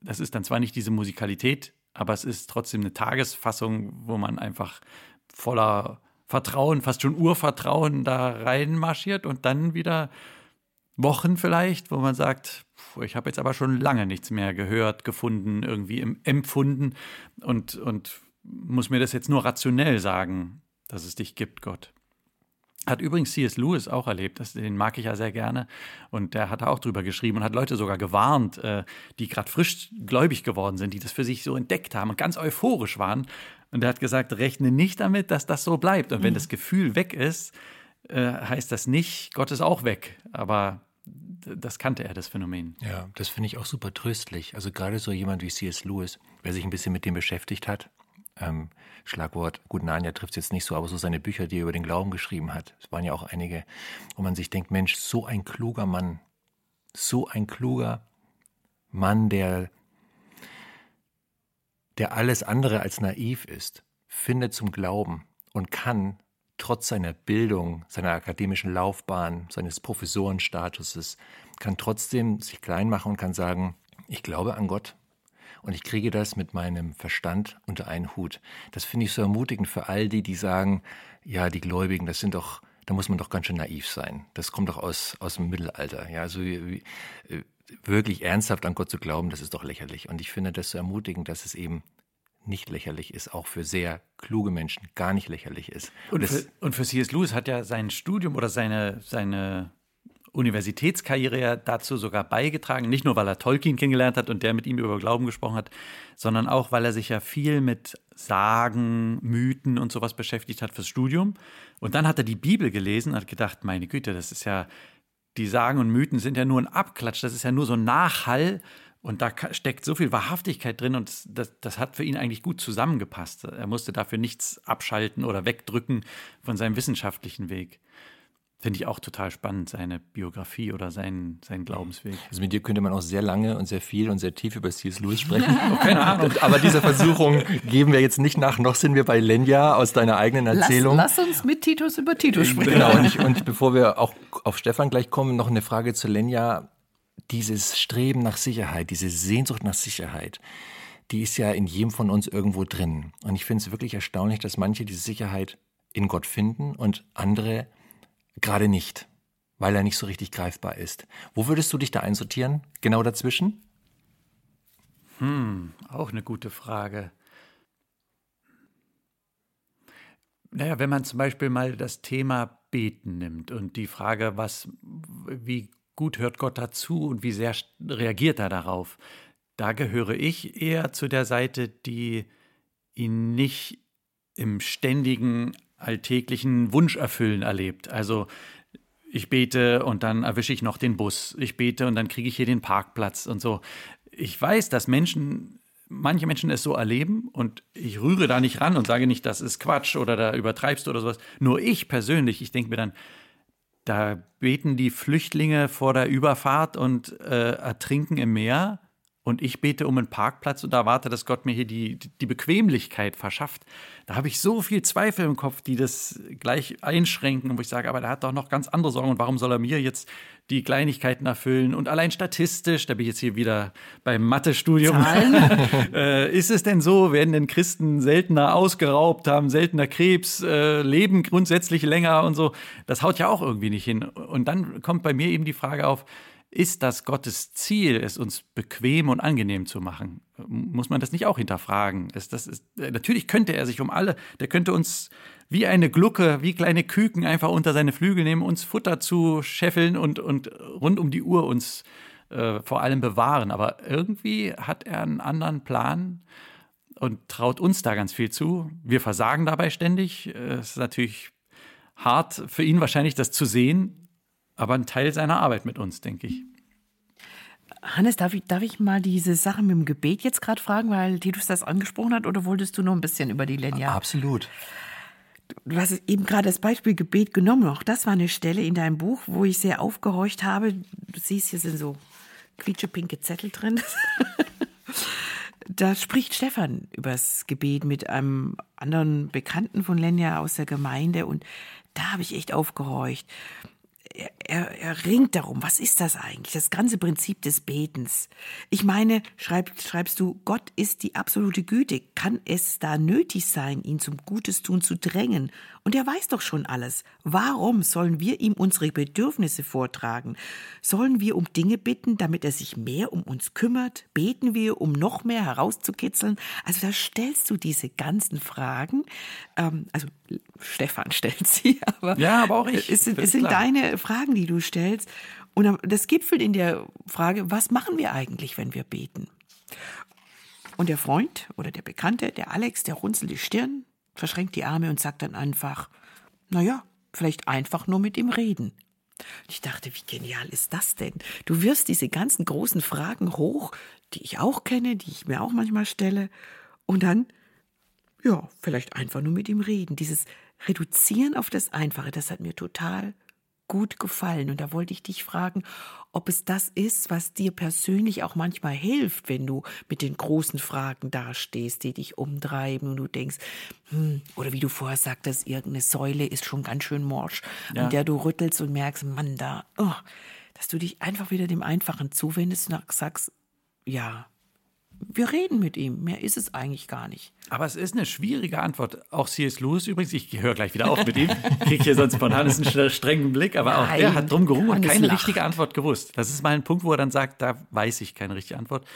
das ist dann zwar nicht diese Musikalität, aber es ist trotzdem eine Tagesfassung, wo man einfach voller Vertrauen, fast schon Urvertrauen da reinmarschiert und dann wieder Wochen vielleicht, wo man sagt, ich habe jetzt aber schon lange nichts mehr gehört, gefunden, irgendwie empfunden und, und muss mir das jetzt nur rationell sagen, dass es dich gibt, Gott. Hat übrigens C.S. Lewis auch erlebt, das, den mag ich ja sehr gerne. Und der hat auch drüber geschrieben und hat Leute sogar gewarnt, äh, die gerade frisch gläubig geworden sind, die das für sich so entdeckt haben und ganz euphorisch waren. Und er hat gesagt, rechne nicht damit, dass das so bleibt. Und wenn mhm. das Gefühl weg ist, äh, heißt das nicht, Gott ist auch weg. Aber das kannte er, das Phänomen. Ja, das finde ich auch super tröstlich. Also gerade so jemand wie C.S. Lewis, wer sich ein bisschen mit dem beschäftigt hat, ähm, Schlagwort, gut, Narnia trifft es jetzt nicht so, aber so seine Bücher, die er über den Glauben geschrieben hat, es waren ja auch einige, wo man sich denkt, Mensch, so ein kluger Mann, so ein kluger Mann, der, der alles andere als naiv ist, findet zum Glauben und kann trotz seiner Bildung, seiner akademischen Laufbahn, seines Professorenstatuses, kann trotzdem sich klein machen und kann sagen, ich glaube an Gott und ich kriege das mit meinem Verstand unter einen Hut. Das finde ich so ermutigend für all die, die sagen, ja, die Gläubigen, das sind doch, da muss man doch ganz schön naiv sein. Das kommt doch aus, aus dem Mittelalter. Ja, also wie, äh, wirklich ernsthaft an Gott zu glauben, das ist doch lächerlich. Und ich finde das so ermutigend, dass es eben nicht lächerlich ist, auch für sehr kluge Menschen gar nicht lächerlich ist. Und, und für, und für C.S. Lewis hat ja sein Studium oder seine, seine Universitätskarriere dazu sogar beigetragen. Nicht nur, weil er Tolkien kennengelernt hat und der mit ihm über Glauben gesprochen hat, sondern auch, weil er sich ja viel mit Sagen, Mythen und sowas beschäftigt hat fürs Studium. Und dann hat er die Bibel gelesen und hat gedacht, meine Güte, das ist ja, die Sagen und Mythen sind ja nur ein Abklatsch, das ist ja nur so ein Nachhall. Und da steckt so viel Wahrhaftigkeit drin und das, das, hat für ihn eigentlich gut zusammengepasst. Er musste dafür nichts abschalten oder wegdrücken von seinem wissenschaftlichen Weg. Finde ich auch total spannend, seine Biografie oder seinen, seinen Glaubensweg. Also mit dir könnte man auch sehr lange und sehr viel und sehr tief über C.S. Lewis sprechen. oh, keine Ahnung. Aber dieser Versuchung geben wir jetzt nicht nach, noch sind wir bei Lenja aus deiner eigenen Erzählung. Lass, lass uns mit Titus über Titus sprechen. Genau, und, ich, und bevor wir auch auf Stefan gleich kommen, noch eine Frage zu Lenja. Dieses Streben nach Sicherheit, diese Sehnsucht nach Sicherheit, die ist ja in jedem von uns irgendwo drin. Und ich finde es wirklich erstaunlich, dass manche diese Sicherheit in Gott finden und andere Gerade nicht, weil er nicht so richtig greifbar ist. Wo würdest du dich da einsortieren? Genau dazwischen? Hm, auch eine gute Frage. Naja, wenn man zum Beispiel mal das Thema Beten nimmt und die Frage, was, wie gut hört Gott dazu und wie sehr reagiert er darauf, da gehöre ich eher zu der Seite, die ihn nicht im ständigen alltäglichen Wunscherfüllen erlebt. Also ich bete und dann erwische ich noch den Bus. Ich bete und dann kriege ich hier den Parkplatz und so. Ich weiß, dass Menschen, manche Menschen es so erleben und ich rühre da nicht ran und sage nicht, das ist Quatsch oder da übertreibst du oder sowas. Nur ich persönlich, ich denke mir dann, da beten die Flüchtlinge vor der Überfahrt und äh, ertrinken im Meer. Und ich bete um einen Parkplatz und erwarte, dass Gott mir hier die, die Bequemlichkeit verschafft. Da habe ich so viel Zweifel im Kopf, die das gleich einschränken, wo ich sage, aber der hat doch noch ganz andere Sorgen und warum soll er mir jetzt die Kleinigkeiten erfüllen? Und allein statistisch, da bin ich jetzt hier wieder beim Mathestudium, äh, ist es denn so, werden denn Christen seltener ausgeraubt, haben seltener Krebs, äh, leben grundsätzlich länger und so? Das haut ja auch irgendwie nicht hin. Und dann kommt bei mir eben die Frage auf, ist das Gottes Ziel, es uns bequem und angenehm zu machen? Muss man das nicht auch hinterfragen? Ist das ist, äh, natürlich könnte er sich um alle, der könnte uns wie eine Glucke, wie kleine Küken einfach unter seine Flügel nehmen, uns Futter zu scheffeln und, und rund um die Uhr uns äh, vor allem bewahren. Aber irgendwie hat er einen anderen Plan und traut uns da ganz viel zu. Wir versagen dabei ständig. Es ist natürlich hart für ihn wahrscheinlich, das zu sehen aber ein Teil seiner Arbeit mit uns, denke ich. Hannes, darf ich, darf ich mal diese Sache mit dem Gebet jetzt gerade fragen, weil Titus das angesprochen hat, oder wolltest du noch ein bisschen über die Lenja? Absolut. Du hast eben gerade das Beispiel Gebet genommen. Auch das war eine Stelle in deinem Buch, wo ich sehr aufgehorcht habe. Du siehst, hier sind so quietschepinke Zettel drin. da spricht Stefan übers Gebet mit einem anderen Bekannten von Lenja aus der Gemeinde und da habe ich echt aufgehorcht er, er ringt darum, was ist das eigentlich, das ganze Prinzip des Betens. Ich meine, schreib, schreibst du, Gott ist die absolute Güte. Kann es da nötig sein, ihn zum Gutes tun zu drängen? Und er weiß doch schon alles. Warum sollen wir ihm unsere Bedürfnisse vortragen? Sollen wir um Dinge bitten, damit er sich mehr um uns kümmert? Beten wir, um noch mehr herauszukitzeln? Also da stellst du diese ganzen Fragen. Ähm, also Stefan stellt sie, aber, ja, aber auch ich. Es sind, es sind deine Fragen, die du stellst. Und das gipfelt in der Frage, was machen wir eigentlich, wenn wir beten? Und der Freund oder der Bekannte, der Alex, der runzelt die Stirn, verschränkt die Arme und sagt dann einfach, na ja, vielleicht einfach nur mit ihm reden. Ich dachte, wie genial ist das denn? Du wirst diese ganzen großen Fragen hoch, die ich auch kenne, die ich mir auch manchmal stelle, und dann, ja, vielleicht einfach nur mit ihm reden. Dieses Reduzieren auf das Einfache, das hat mir total gut gefallen. Und da wollte ich dich fragen, ob es das ist, was dir persönlich auch manchmal hilft, wenn du mit den großen Fragen dastehst, die dich umtreiben und du denkst, hm, oder wie du vorher sagtest, irgendeine Säule ist schon ganz schön morsch, ja. an der du rüttelst und merkst, Mann, da, oh, dass du dich einfach wieder dem Einfachen zuwendest und sagst, ja, wir reden mit ihm. Mehr ist es eigentlich gar nicht. Aber es ist eine schwierige Antwort. Auch C.S. Lewis übrigens, ich höre gleich wieder auf mit ihm, kriege hier sonst spontan einen strengen Blick, aber Nein, auch er hat drum gerungen und keine lacht. richtige Antwort gewusst. Das ist mal ein Punkt, wo er dann sagt, da weiß ich keine richtige Antwort.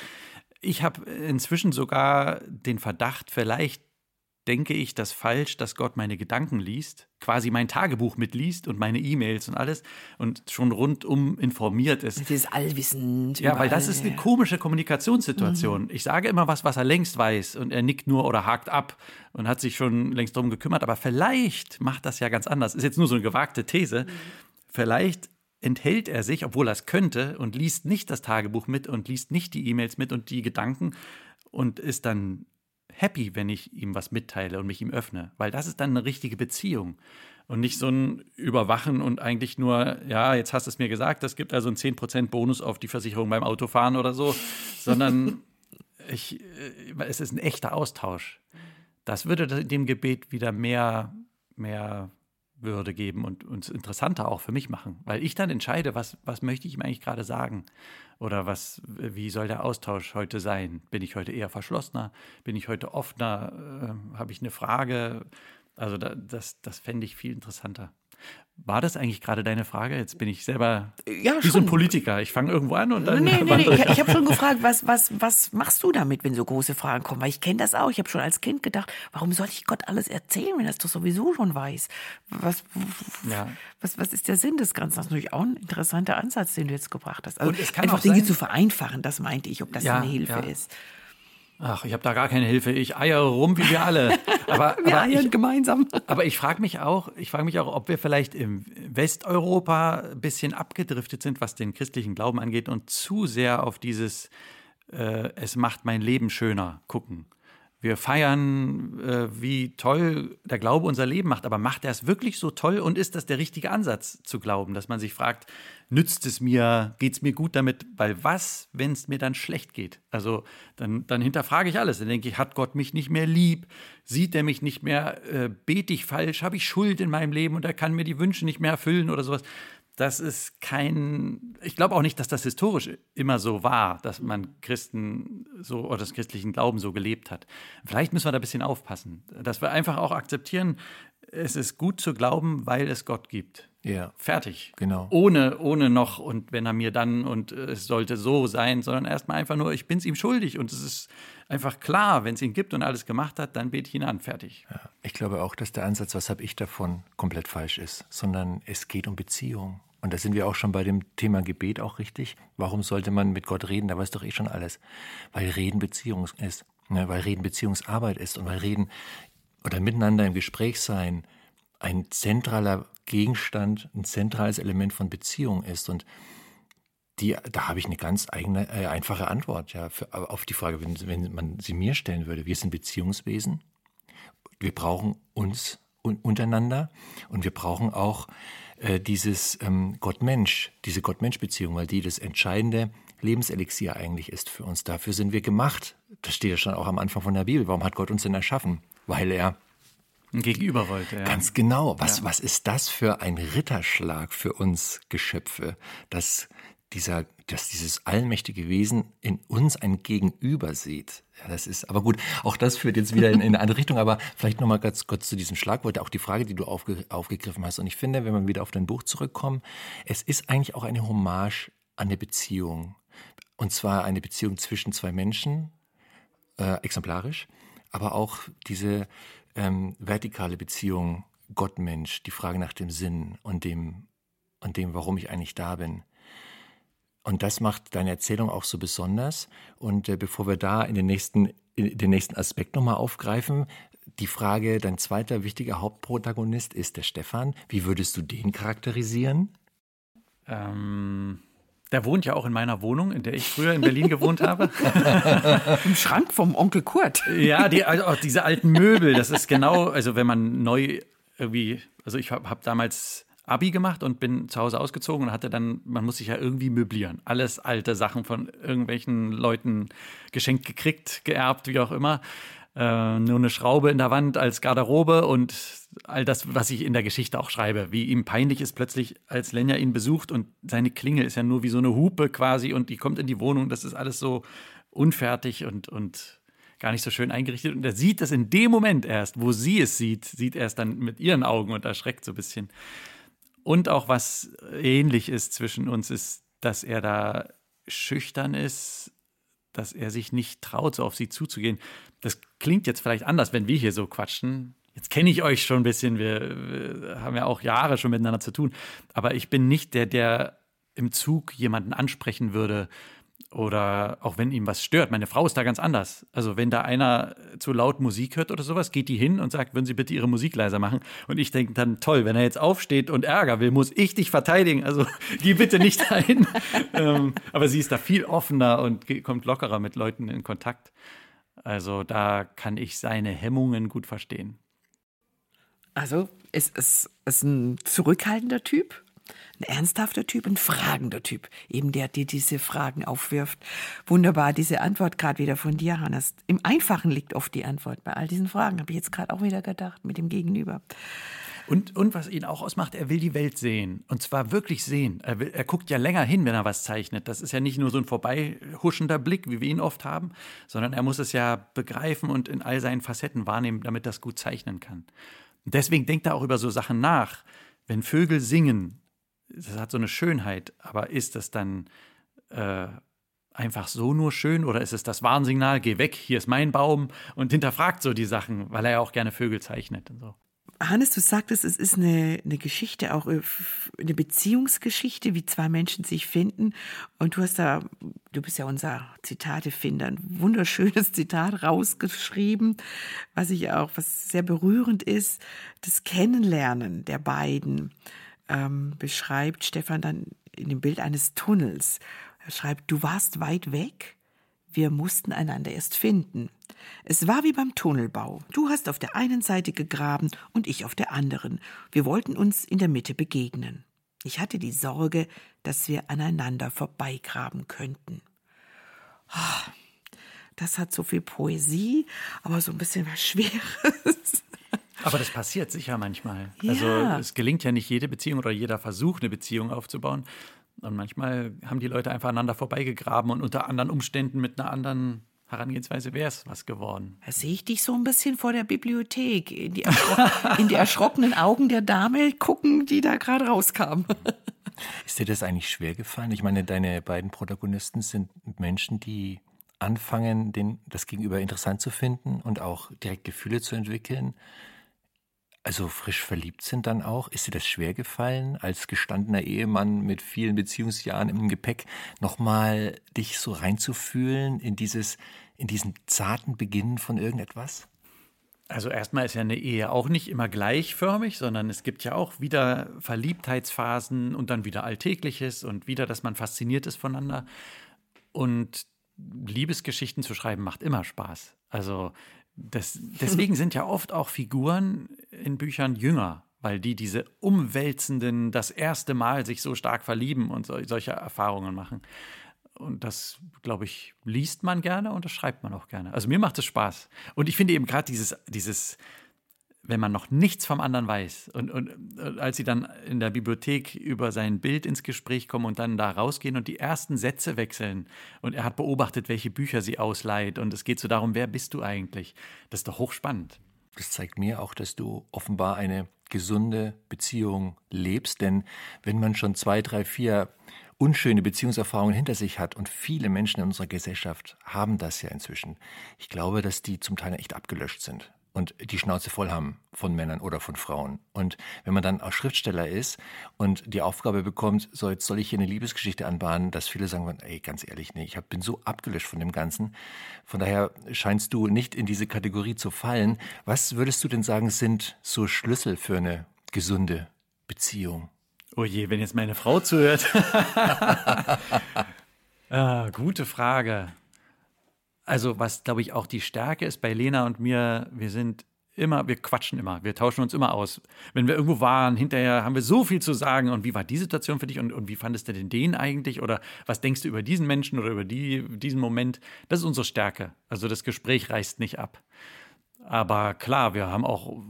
Ich habe inzwischen sogar den Verdacht, vielleicht denke ich das falsch, dass Gott meine Gedanken liest, quasi mein Tagebuch mitliest und meine E-Mails und alles und schon rundum informiert ist. Das ist allwissend. Ja, weil das ist eine komische Kommunikationssituation. Mhm. Ich sage immer was, was er längst weiß und er nickt nur oder hakt ab und hat sich schon längst drum gekümmert, aber vielleicht macht das ja ganz anders. Ist jetzt nur so eine gewagte These. Mhm. Vielleicht enthält er sich, obwohl er es könnte, und liest nicht das Tagebuch mit und liest nicht die E-Mails mit und die Gedanken und ist dann happy, wenn ich ihm was mitteile und mich ihm öffne, weil das ist dann eine richtige Beziehung und nicht so ein Überwachen und eigentlich nur, ja, jetzt hast du es mir gesagt, das gibt also einen 10% Bonus auf die Versicherung beim Autofahren oder so, sondern ich, äh, es ist ein echter Austausch. Das würde dem Gebet wieder mehr, mehr würde geben und uns interessanter auch für mich machen, weil ich dann entscheide, was, was möchte ich ihm eigentlich gerade sagen oder was, wie soll der Austausch heute sein? Bin ich heute eher verschlossener? Bin ich heute offener? Äh, Habe ich eine Frage? Also da, das, das fände ich viel interessanter. War das eigentlich gerade deine Frage? Jetzt bin ich selber ja, wie schon. so ein Politiker. Ich fange irgendwo an und dann. Nee, nee, nee. Ich, ich habe schon gefragt, was, was, was machst du damit, wenn so große Fragen kommen? Weil ich kenne das auch. Ich habe schon als Kind gedacht, warum soll ich Gott alles erzählen, wenn er es doch sowieso schon weiß? Was, ja. was, was ist der Sinn des Ganzen? Das ist natürlich auch ein interessanter Ansatz, den du jetzt gebracht hast. Also einfach Dinge zu vereinfachen, das meinte ich, ob das ja, eine Hilfe ja. ist. Ach, ich habe da gar keine Hilfe. Ich eiere rum wie wir alle. Aber, wir aber eiern ich, gemeinsam. Aber ich frage mich auch, ich frage mich auch, ob wir vielleicht im Westeuropa ein bisschen abgedriftet sind, was den christlichen Glauben angeht und zu sehr auf dieses äh, es macht mein Leben schöner gucken. Wir feiern, äh, wie toll der Glaube unser Leben macht, aber macht er es wirklich so toll? Und ist das der richtige Ansatz zu glauben, dass man sich fragt, nützt es mir, geht es mir gut damit, weil was, wenn es mir dann schlecht geht? Also dann, dann hinterfrage ich alles, dann denke ich, hat Gott mich nicht mehr lieb, sieht er mich nicht mehr, äh, bete ich falsch, habe ich Schuld in meinem Leben und er kann mir die Wünsche nicht mehr erfüllen oder sowas das ist kein, ich glaube auch nicht, dass das historisch immer so war, dass man Christen so oder das christlichen Glauben so gelebt hat. Vielleicht müssen wir da ein bisschen aufpassen, dass wir einfach auch akzeptieren, es ist gut zu glauben, weil es Gott gibt. Ja. Fertig. Genau. Ohne, ohne noch und wenn er mir dann und es sollte so sein, sondern erstmal einfach nur, ich bin es ihm schuldig und es ist einfach klar, wenn es ihn gibt und alles gemacht hat, dann bete ich ihn an, fertig. Ja, ich glaube auch, dass der Ansatz, was habe ich davon, komplett falsch ist, sondern es geht um Beziehung. Und da sind wir auch schon bei dem Thema Gebet auch richtig. Warum sollte man mit Gott reden? Da weiß doch eh schon alles. Weil Reden Beziehung ist. Ne? Weil Reden Beziehungsarbeit ist und weil Reden oder miteinander im Gespräch sein ein zentraler Gegenstand, ein zentrales Element von Beziehung ist. Und die, da habe ich eine ganz eigene, äh, einfache Antwort ja, für, auf die Frage, wenn, wenn man sie mir stellen würde. Wir sind Beziehungswesen. Wir brauchen uns untereinander und wir brauchen auch äh, dieses ähm, Gott-Mensch, diese Gott-Mensch-Beziehung, weil die das entscheidende Lebenselixier eigentlich ist für uns. Dafür sind wir gemacht. Das steht ja schon auch am Anfang von der Bibel. Warum hat Gott uns denn erschaffen? Weil er Gegenüber wollte, ja. Ganz genau. Was, ja. was ist das für ein Ritterschlag für uns Geschöpfe, dass dieser, dass dieses allmächtige Wesen in uns ein Gegenüber sieht. Ja, das ist, aber gut, auch das führt jetzt wieder in, in eine andere Richtung, aber vielleicht nochmal ganz kurz zu diesem Schlagwort, auch die Frage, die du aufge, aufgegriffen hast. Und ich finde, wenn wir wieder auf dein Buch zurückkommen, es ist eigentlich auch eine Hommage an eine Beziehung. Und zwar eine Beziehung zwischen zwei Menschen, äh, exemplarisch, aber auch diese ähm, vertikale Beziehung Gott-Mensch, die Frage nach dem Sinn und dem, und dem, warum ich eigentlich da bin. Und das macht deine Erzählung auch so besonders. Und äh, bevor wir da in den nächsten, in den nächsten Aspekt nochmal aufgreifen, die Frage, dein zweiter wichtiger Hauptprotagonist ist der Stefan. Wie würdest du den charakterisieren? Ähm, der wohnt ja auch in meiner Wohnung, in der ich früher in Berlin gewohnt habe. Im Schrank vom Onkel Kurt. Ja, die, also diese alten Möbel, das ist genau, also wenn man neu irgendwie, also ich habe hab damals Abi gemacht und bin zu Hause ausgezogen und hatte dann, man muss sich ja irgendwie möblieren. Alles alte Sachen von irgendwelchen Leuten geschenkt gekriegt, geerbt, wie auch immer. Äh, nur eine Schraube in der Wand als Garderobe und all das, was ich in der Geschichte auch schreibe. Wie ihm peinlich ist plötzlich, als Lenja ihn besucht und seine Klingel ist ja nur wie so eine Hupe quasi und die kommt in die Wohnung. Das ist alles so unfertig und, und gar nicht so schön eingerichtet. Und er sieht das in dem Moment erst, wo sie es sieht, sieht er es dann mit ihren Augen und erschreckt so ein bisschen. Und auch was ähnlich ist zwischen uns, ist, dass er da schüchtern ist, dass er sich nicht traut, so auf sie zuzugehen. Das klingt jetzt vielleicht anders, wenn wir hier so quatschen. Jetzt kenne ich euch schon ein bisschen, wir, wir, haben ja auch Jahre schon miteinander zu tun. Aber ich bin nicht der, der im Zug jemanden ansprechen würde oder auch wenn ihm was stört. Meine Frau ist da ganz anders. Also wenn da einer zu laut Musik hört oder sowas, geht die hin und sagt, würden Sie bitte Ihre Musik leiser machen. Und ich denke dann, toll, wenn er jetzt aufsteht und Ärger will, muss ich dich verteidigen. Also geh bitte nicht ein. ähm, aber sie ist da viel offener und kommt lockerer mit Leuten in Kontakt. Also da kann ich seine Hemmungen gut verstehen. Also ist es ist ein zurückhaltender Typ? Ein ernsthafter Typ, ein fragender Typ, eben der dir diese Fragen aufwirft. Wunderbar, diese Antwort gerade wieder von dir, Hannes. Im Einfachen liegt oft die Antwort bei all diesen Fragen, habe ich jetzt gerade auch wieder gedacht, mit dem Gegenüber. Und, und was ihn auch ausmacht, er will die Welt sehen. Und zwar wirklich sehen. Er, will, er guckt ja länger hin, wenn er was zeichnet. Das ist ja nicht nur so ein vorbeihuschender Blick, wie wir ihn oft haben, sondern er muss es ja begreifen und in all seinen Facetten wahrnehmen, damit das gut zeichnen kann. Und deswegen denkt er auch über so Sachen nach. Wenn Vögel singen, das hat so eine Schönheit, aber ist das dann äh, einfach so nur schön oder ist es das Warnsignal, geh weg, hier ist mein Baum und hinterfragt so die Sachen, weil er ja auch gerne Vögel zeichnet und so. Hannes, du sagtest, es ist eine, eine Geschichte, auch äh, eine Beziehungsgeschichte, wie zwei Menschen sich finden. Und du hast da, du bist ja unser Zitatefinder, ein wunderschönes Zitat rausgeschrieben, was ich auch, was sehr berührend ist, das Kennenlernen der beiden ähm, beschreibt Stefan dann in dem Bild eines Tunnels. Er schreibt, du warst weit weg, Wir mussten einander erst finden. Es war wie beim Tunnelbau. Du hast auf der einen Seite gegraben und ich auf der anderen. Wir wollten uns in der Mitte begegnen. Ich hatte die Sorge, dass wir aneinander vorbeigraben könnten. Oh, das hat so viel Poesie, aber so ein bisschen was Schweres. Aber das passiert sicher manchmal. Ja. Also es gelingt ja nicht jede Beziehung oder jeder Versuch, eine Beziehung aufzubauen. Und manchmal haben die Leute einfach aneinander vorbeigegraben und unter anderen Umständen mit einer anderen Herangehensweise wäre es was geworden. Da sehe ich dich so ein bisschen vor der Bibliothek, in die, in die erschrockenen Augen der Dame gucken, die da gerade rauskam. Ist dir das eigentlich schwer gefallen? Ich meine, deine beiden Protagonisten sind Menschen, die anfangen, den, das Gegenüber interessant zu finden und auch direkt Gefühle zu entwickeln. Also frisch verliebt sind dann auch. Ist dir das schwer gefallen, als gestandener Ehemann mit vielen Beziehungsjahren im Gepäck, nochmal dich so reinzufühlen in dieses, in diesen zarten Beginn von irgendetwas? Also erstmal ist ja eine Ehe auch nicht immer gleichförmig, sondern es gibt ja auch wieder Verliebtheitsphasen und dann wieder Alltägliches und wieder, dass man fasziniert ist voneinander. Und Liebesgeschichten zu schreiben macht immer Spaß. Also das, deswegen sind ja oft auch Figuren in Büchern jünger, weil die diese umwälzenden, das erste Mal sich so stark verlieben und so, solche Erfahrungen machen. Und das, glaube ich, liest man gerne und das schreibt man auch gerne. Also mir macht es Spaß. Und ich finde eben gerade dieses, dieses wenn man noch nichts vom anderen weiß und, und, als sie dann in der Bibliothek über sein Bild ins Gespräch kommen und dann da rausgehen und die ersten Sätze wechseln und er hat beobachtet, welche Bücher sie ausleiht und es geht so darum, wer bist du eigentlich? Das ist doch hochspannend. Das zeigt mir auch, dass du offenbar eine gesunde Beziehung lebst, denn wenn man schon zwei, drei, vier unschöne Beziehungserfahrungen hinter sich hat und viele Menschen in unserer Gesellschaft haben das ja inzwischen. Ich glaube, dass die zum Teil echt abgelöscht sind und die Schnauze voll haben von Männern oder von Frauen. Und wenn man dann auch Schriftsteller ist und die Aufgabe bekommt, so jetzt soll ich hier eine Liebesgeschichte anbahnen, dass viele sagen, ey, ganz ehrlich, nee, ich hab, bin so abgelöscht von dem Ganzen. Von daher scheinst du nicht in diese Kategorie zu fallen. Was würdest du denn sagen, sind so Schlüssel für eine gesunde Beziehung? Oh je, wenn jetzt meine Frau zuhört. ah, gute Frage. Also, was glaube ich auch die Stärke ist bei Lena und mir, wir sind immer, wir quatschen immer, wir tauschen uns immer aus. Wenn wir irgendwo waren, hinterher haben wir so viel zu sagen. Und wie war die Situation für dich? Und, und wie fandest du denn den eigentlich? Oder was denkst du über diesen Menschen oder über die, diesen Moment? Das ist unsere Stärke. Also das Gespräch reißt nicht ab. Aber klar, wir haben auch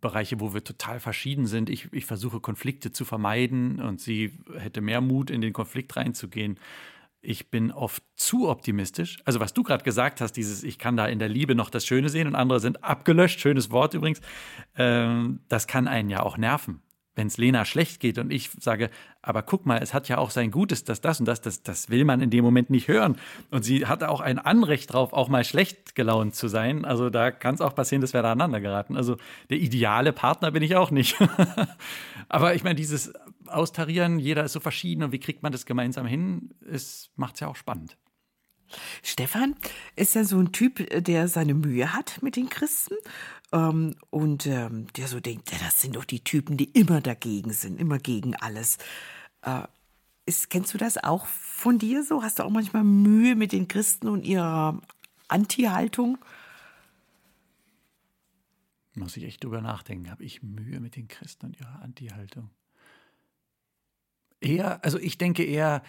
Bereiche, wo wir total verschieden sind. Ich, ich versuche Konflikte zu vermeiden und sie hätte mehr Mut, in den Konflikt reinzugehen ich bin oft zu optimistisch. Also was du gerade gesagt hast, dieses, ich kann da in der Liebe noch das Schöne sehen und andere sind abgelöscht, schönes Wort übrigens, ähm, das kann einen ja auch nerven wenn es Lena schlecht geht und ich sage, aber guck mal, es hat ja auch sein Gutes, dass das und das, das, das will man in dem Moment nicht hören. Und sie hatte auch ein Anrecht drauf, auch mal schlecht gelaunt zu sein. Also da kann es auch passieren, dass wir da aneinander geraten. Also der ideale Partner bin ich auch nicht. aber ich meine, dieses Austarieren, jeder ist so verschieden und wie kriegt man das gemeinsam hin, macht es ja auch spannend. Stefan ist ja so ein Typ, der seine Mühe hat mit den Christen ähm, und ähm, der so denkt, ja, das sind doch die Typen, die immer dagegen sind, immer gegen alles. Äh, ist, kennst du das auch von dir so? Hast du auch manchmal Mühe mit den Christen und ihrer Anti-Haltung? Muss ich echt drüber nachdenken. Habe ich Mühe mit den Christen und ihrer Anti-Haltung? Eher, also ich denke eher,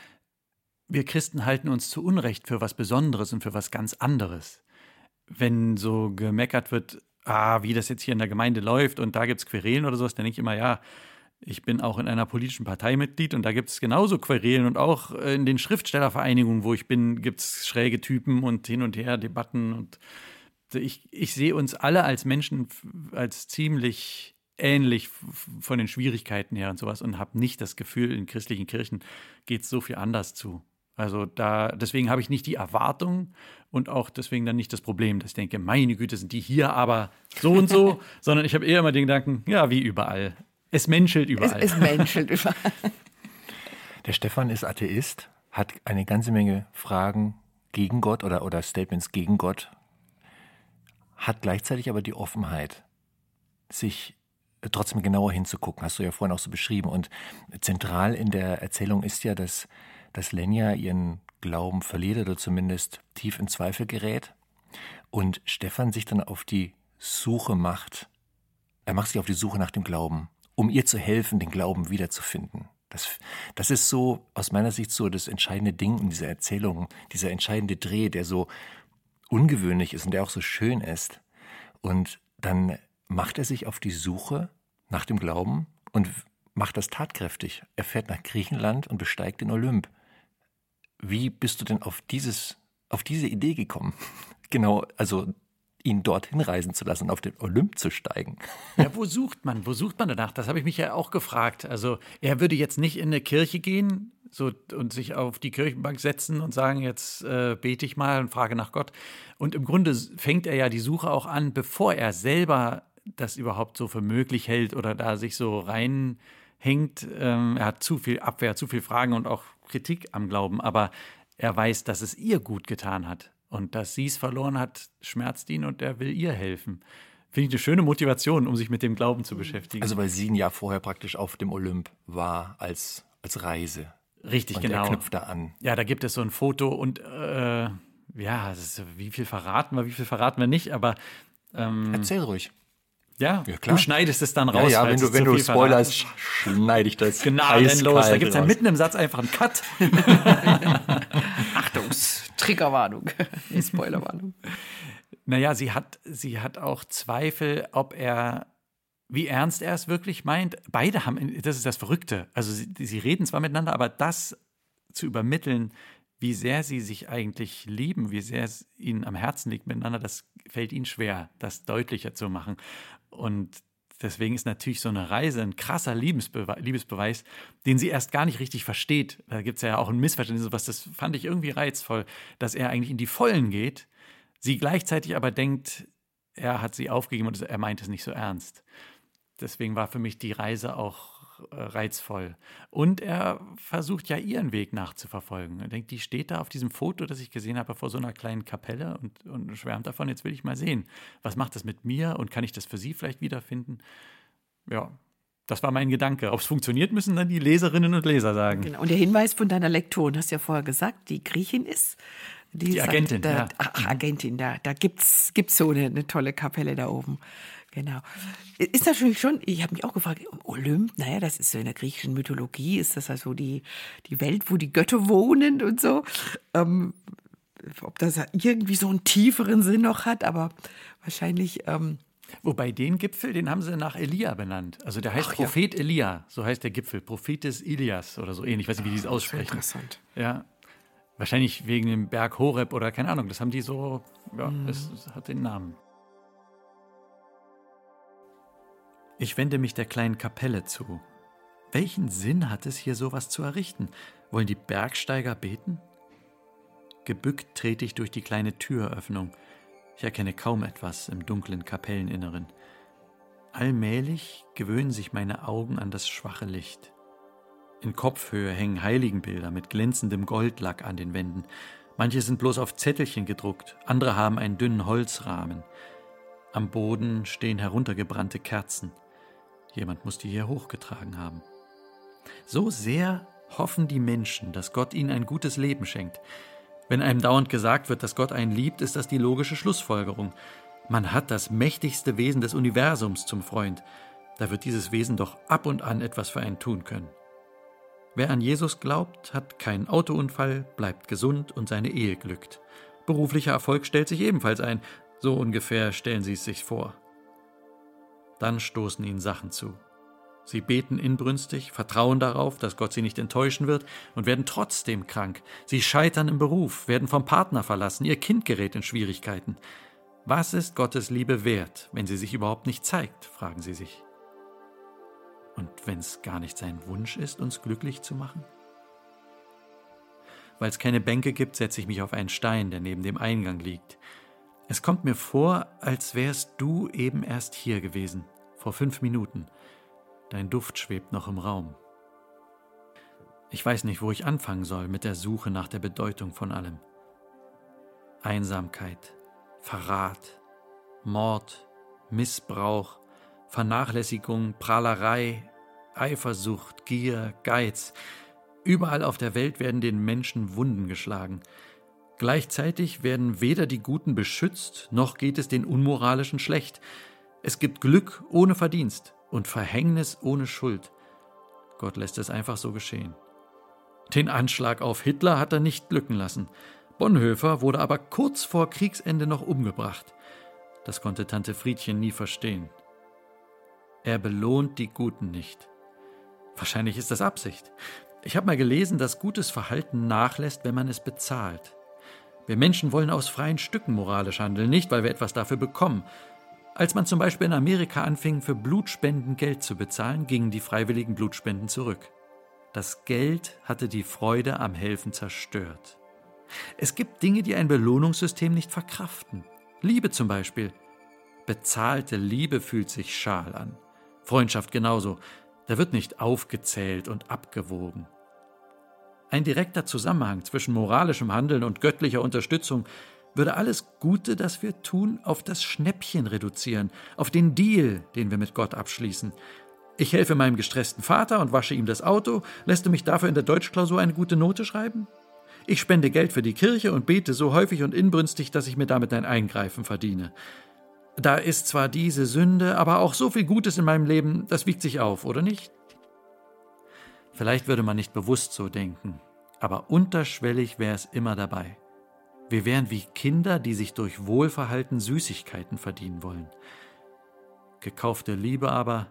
wir Christen halten uns zu Unrecht für was Besonderes und für was ganz anderes. Wenn so gemeckert wird, ah, wie das jetzt hier in der Gemeinde läuft und da gibt es Querelen oder sowas, dann denke ich immer, ja, ich bin auch in einer politischen Partei Mitglied und da gibt es genauso Querelen und auch in den Schriftstellervereinigungen, wo ich bin, gibt es schräge Typen und hin und her Debatten und ich, ich sehe uns alle als Menschen als ziemlich ähnlich von den Schwierigkeiten her und sowas und habe nicht das Gefühl, in christlichen Kirchen geht es so viel anders zu. Also da, deswegen habe ich nicht die Erwartung und auch deswegen dann nicht das Problem, dass ich denke, meine Güte, sind die hier aber so und so, sondern ich habe eher immer den Gedanken, ja, wie überall. Es menschelt überall. Es, es menschelt überall. Der Stefan ist Atheist, hat eine ganze Menge Fragen gegen Gott oder, oder Statements gegen Gott, hat gleichzeitig aber die Offenheit, sich trotzdem genauer hinzugucken, hast du ja vorhin auch so beschrieben. Und zentral in der Erzählung ist ja, dass dass Lenja ihren Glauben verliert oder zumindest tief in Zweifel gerät. Und Stefan sich dann auf die Suche macht. Er macht sich auf die Suche nach dem Glauben, um ihr zu helfen, den Glauben wiederzufinden. Das, das ist so aus meiner Sicht so das entscheidende Ding in dieser Erzählung, dieser entscheidende Dreh, der so ungewöhnlich ist und der auch so schön ist. Und dann macht er sich auf die Suche nach dem Glauben und macht das tatkräftig. Er fährt nach Griechenland und besteigt den Olymp. Wie bist du denn auf dieses, auf diese Idee gekommen? Genau, also ihn dorthin reisen zu lassen, auf den Olymp zu steigen. Ja, wo sucht man? Wo sucht man danach? Das habe ich mich ja auch gefragt. Also er würde jetzt nicht in eine Kirche gehen so, und sich auf die Kirchenbank setzen und sagen, jetzt äh, bete ich mal und frage nach Gott. Und im Grunde fängt er ja die Suche auch an, bevor er selber das überhaupt so für möglich hält oder da sich so reinhängt. Ähm, er hat zu viel Abwehr, zu viel Fragen und auch Kritik am Glauben, aber er weiß, dass es ihr gut getan hat und dass sie es verloren hat, schmerzt ihn und er will ihr helfen. Finde ich eine schöne Motivation, um sich mit dem Glauben zu beschäftigen. Also weil sie ein Jahr vorher praktisch auf dem Olymp war als, als Reise. Richtig, und genau. Er knüpft da an. Ja, da gibt es so ein Foto und äh, ja, ist, wie viel verraten wir, wie viel verraten wir nicht, aber ähm, Erzähl ruhig. Ja, ja du schneidest es dann raus. Ja, ja wenn du, wenn du spoilerst, schneide ich das. Gnadenlos. Da gibt es ja mitten im Satz einfach einen Cut. Achtungs, Triggerwarnung, Spoilerwarnung. Naja, sie hat, sie hat auch Zweifel, ob er, wie ernst er es wirklich meint. Beide haben, das ist das Verrückte. Also sie, sie reden zwar miteinander, aber das zu übermitteln, wie sehr sie sich eigentlich lieben, wie sehr es ihnen am Herzen liegt miteinander, das fällt ihnen schwer, das deutlicher zu machen. Und deswegen ist natürlich so eine Reise ein krasser Liebesbeweis, Liebesbeweis den sie erst gar nicht richtig versteht. Da gibt es ja auch ein Missverständnis, was das fand ich irgendwie reizvoll, dass er eigentlich in die Vollen geht, sie gleichzeitig aber denkt, er hat sie aufgegeben und er meint es nicht so ernst. Deswegen war für mich die Reise auch äh, reizvoll. Und er versucht ja ihren Weg nachzuverfolgen. Er denkt, die steht da auf diesem Foto, das ich gesehen habe, vor so einer kleinen Kapelle und, und schwärmt davon, jetzt will ich mal sehen, was macht das mit mir und kann ich das für sie vielleicht wiederfinden? Ja, das war mein Gedanke. Ob es funktioniert, müssen dann die Leserinnen und Leser sagen. Genau. Und der Hinweis von deiner Lektorin, hast du ja vorher gesagt, die Griechin ist. Die, die Agentin, sagt, da, ja. Ach, Agentin, da, da gibt es so eine, eine tolle Kapelle da oben. Genau. Ist natürlich schon, ich habe mich auch gefragt, Olymp, naja, das ist so in der griechischen Mythologie, ist das also die, die Welt, wo die Götter wohnen und so. Ähm, ob das irgendwie so einen tieferen Sinn noch hat, aber wahrscheinlich. Ähm Wobei den Gipfel, den haben sie nach Elia benannt. Also der heißt Ach, Prophet ja. Elia, so heißt der Gipfel. Prophetes Ilias oder so ähnlich. Ich weiß nicht, wie die es aussprechen. Interessant. Ja. Wahrscheinlich wegen dem Berg Horeb oder keine Ahnung. Das haben die so, ja, mhm. es hat den Namen. Ich wende mich der kleinen Kapelle zu. Welchen Sinn hat es, hier sowas zu errichten? Wollen die Bergsteiger beten? Gebückt trete ich durch die kleine Türöffnung. Ich erkenne kaum etwas im dunklen Kapelleninneren. Allmählich gewöhnen sich meine Augen an das schwache Licht. In Kopfhöhe hängen Heiligenbilder mit glänzendem Goldlack an den Wänden. Manche sind bloß auf Zettelchen gedruckt, andere haben einen dünnen Holzrahmen. Am Boden stehen heruntergebrannte Kerzen. Jemand muss die hier hochgetragen haben. So sehr hoffen die Menschen, dass Gott ihnen ein gutes Leben schenkt. Wenn einem dauernd gesagt wird, dass Gott einen liebt, ist das die logische Schlussfolgerung. Man hat das mächtigste Wesen des Universums zum Freund. Da wird dieses Wesen doch ab und an etwas für einen tun können. Wer an Jesus glaubt, hat keinen Autounfall, bleibt gesund und seine Ehe glückt. Beruflicher Erfolg stellt sich ebenfalls ein. So ungefähr stellen Sie es sich vor. Dann stoßen ihnen Sachen zu. Sie beten inbrünstig, vertrauen darauf, dass Gott sie nicht enttäuschen wird und werden trotzdem krank. Sie scheitern im Beruf, werden vom Partner verlassen, ihr Kind gerät in Schwierigkeiten. Was ist Gottes Liebe wert, wenn sie sich überhaupt nicht zeigt, fragen sie sich. Und wenn es gar nicht sein Wunsch ist, uns glücklich zu machen? Weil es keine Bänke gibt, setze ich mich auf einen Stein, der neben dem Eingang liegt. Es kommt mir vor, als wärst du eben erst hier gewesen vor fünf Minuten. Dein Duft schwebt noch im Raum. Ich weiß nicht, wo ich anfangen soll mit der Suche nach der Bedeutung von allem. Einsamkeit, Verrat, Mord, Missbrauch, Vernachlässigung, Prahlerei, Eifersucht, Gier, Geiz. Überall auf der Welt werden den Menschen Wunden geschlagen. Gleichzeitig werden weder die Guten beschützt, noch geht es den Unmoralischen schlecht. Es gibt Glück ohne Verdienst und Verhängnis ohne Schuld. Gott lässt es einfach so geschehen. Den Anschlag auf Hitler hat er nicht glücken lassen. Bonhoeffer wurde aber kurz vor Kriegsende noch umgebracht. Das konnte Tante Friedchen nie verstehen. Er belohnt die Guten nicht. Wahrscheinlich ist das Absicht. Ich habe mal gelesen, dass gutes Verhalten nachlässt, wenn man es bezahlt. Wir Menschen wollen aus freien Stücken moralisch handeln, nicht weil wir etwas dafür bekommen. Als man zum Beispiel in Amerika anfing, für Blutspenden Geld zu bezahlen, gingen die freiwilligen Blutspenden zurück. Das Geld hatte die Freude am Helfen zerstört. Es gibt Dinge, die ein Belohnungssystem nicht verkraften. Liebe zum Beispiel. Bezahlte Liebe fühlt sich schal an. Freundschaft genauso. Da wird nicht aufgezählt und abgewogen. Ein direkter Zusammenhang zwischen moralischem Handeln und göttlicher Unterstützung würde alles Gute, das wir tun, auf das Schnäppchen reduzieren, auf den Deal, den wir mit Gott abschließen. Ich helfe meinem gestressten Vater und wasche ihm das Auto, lässt du mich dafür in der Deutschklausur eine gute Note schreiben? Ich spende Geld für die Kirche und bete so häufig und inbrünstig, dass ich mir damit ein Eingreifen verdiene. Da ist zwar diese Sünde, aber auch so viel Gutes in meinem Leben, das wiegt sich auf, oder nicht? Vielleicht würde man nicht bewusst so denken, aber unterschwellig wäre es immer dabei. Wir wären wie Kinder, die sich durch Wohlverhalten Süßigkeiten verdienen wollen. Gekaufte Liebe aber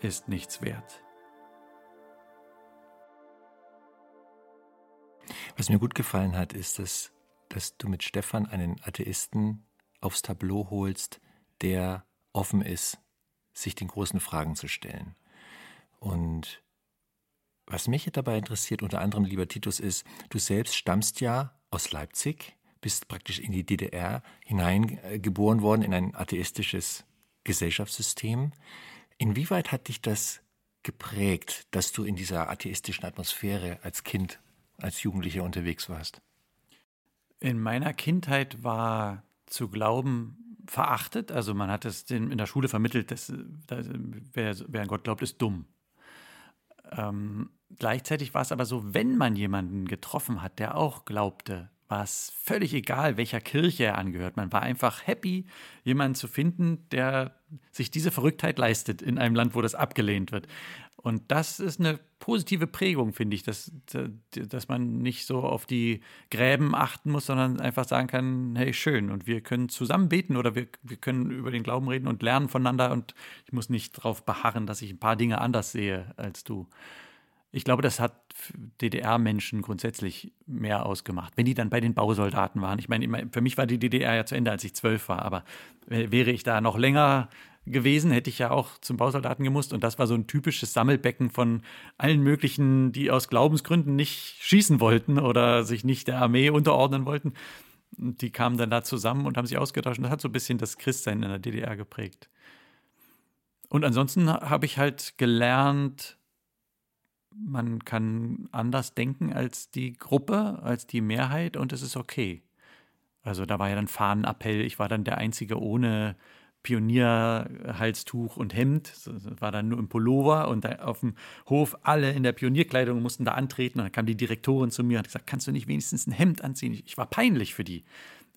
ist nichts wert. Was mir gut gefallen hat, ist, dass, dass du mit Stefan einen Atheisten aufs Tableau holst, der offen ist, sich den großen Fragen zu stellen. Und was mich dabei interessiert, unter anderem, lieber Titus, ist, du selbst stammst ja aus Leipzig, bist praktisch in die DDR hineingeboren worden, in ein atheistisches Gesellschaftssystem. Inwieweit hat dich das geprägt, dass du in dieser atheistischen Atmosphäre als Kind, als Jugendlicher unterwegs warst? In meiner Kindheit war zu glauben verachtet. Also man hat es in der Schule vermittelt, dass, dass wer, wer, an Gott glaubt, ist dumm. Ähm, gleichzeitig war es aber so, wenn man jemanden getroffen hat, der auch glaubte, war es völlig egal, welcher Kirche er angehört. Man war einfach happy, jemanden zu finden, der sich diese Verrücktheit leistet in einem Land, wo das abgelehnt wird. Und das ist eine positive Prägung, finde ich, dass, dass man nicht so auf die Gräben achten muss, sondern einfach sagen kann, hey, schön, und wir können zusammen beten oder wir, wir können über den Glauben reden und lernen voneinander und ich muss nicht darauf beharren, dass ich ein paar Dinge anders sehe als du. Ich glaube, das hat DDR-Menschen grundsätzlich mehr ausgemacht. Wenn die dann bei den Bausoldaten waren. Ich meine, für mich war die DDR ja zu Ende, als ich zwölf war. Aber wäre ich da noch länger gewesen, hätte ich ja auch zum Bausoldaten gemusst. Und das war so ein typisches Sammelbecken von allen möglichen, die aus Glaubensgründen nicht schießen wollten oder sich nicht der Armee unterordnen wollten. Und die kamen dann da zusammen und haben sich ausgetauscht. Und das hat so ein bisschen das Christsein in der DDR geprägt. Und ansonsten habe ich halt gelernt, man kann anders denken als die Gruppe, als die Mehrheit und es ist okay. Also da war ja dann Fahnenappell, ich war dann der Einzige ohne Pionierhalstuch und Hemd, das war dann nur im Pullover und auf dem Hof alle in der Pionierkleidung mussten da antreten und dann kam die Direktorin zu mir und hat gesagt, kannst du nicht wenigstens ein Hemd anziehen? Ich war peinlich für die.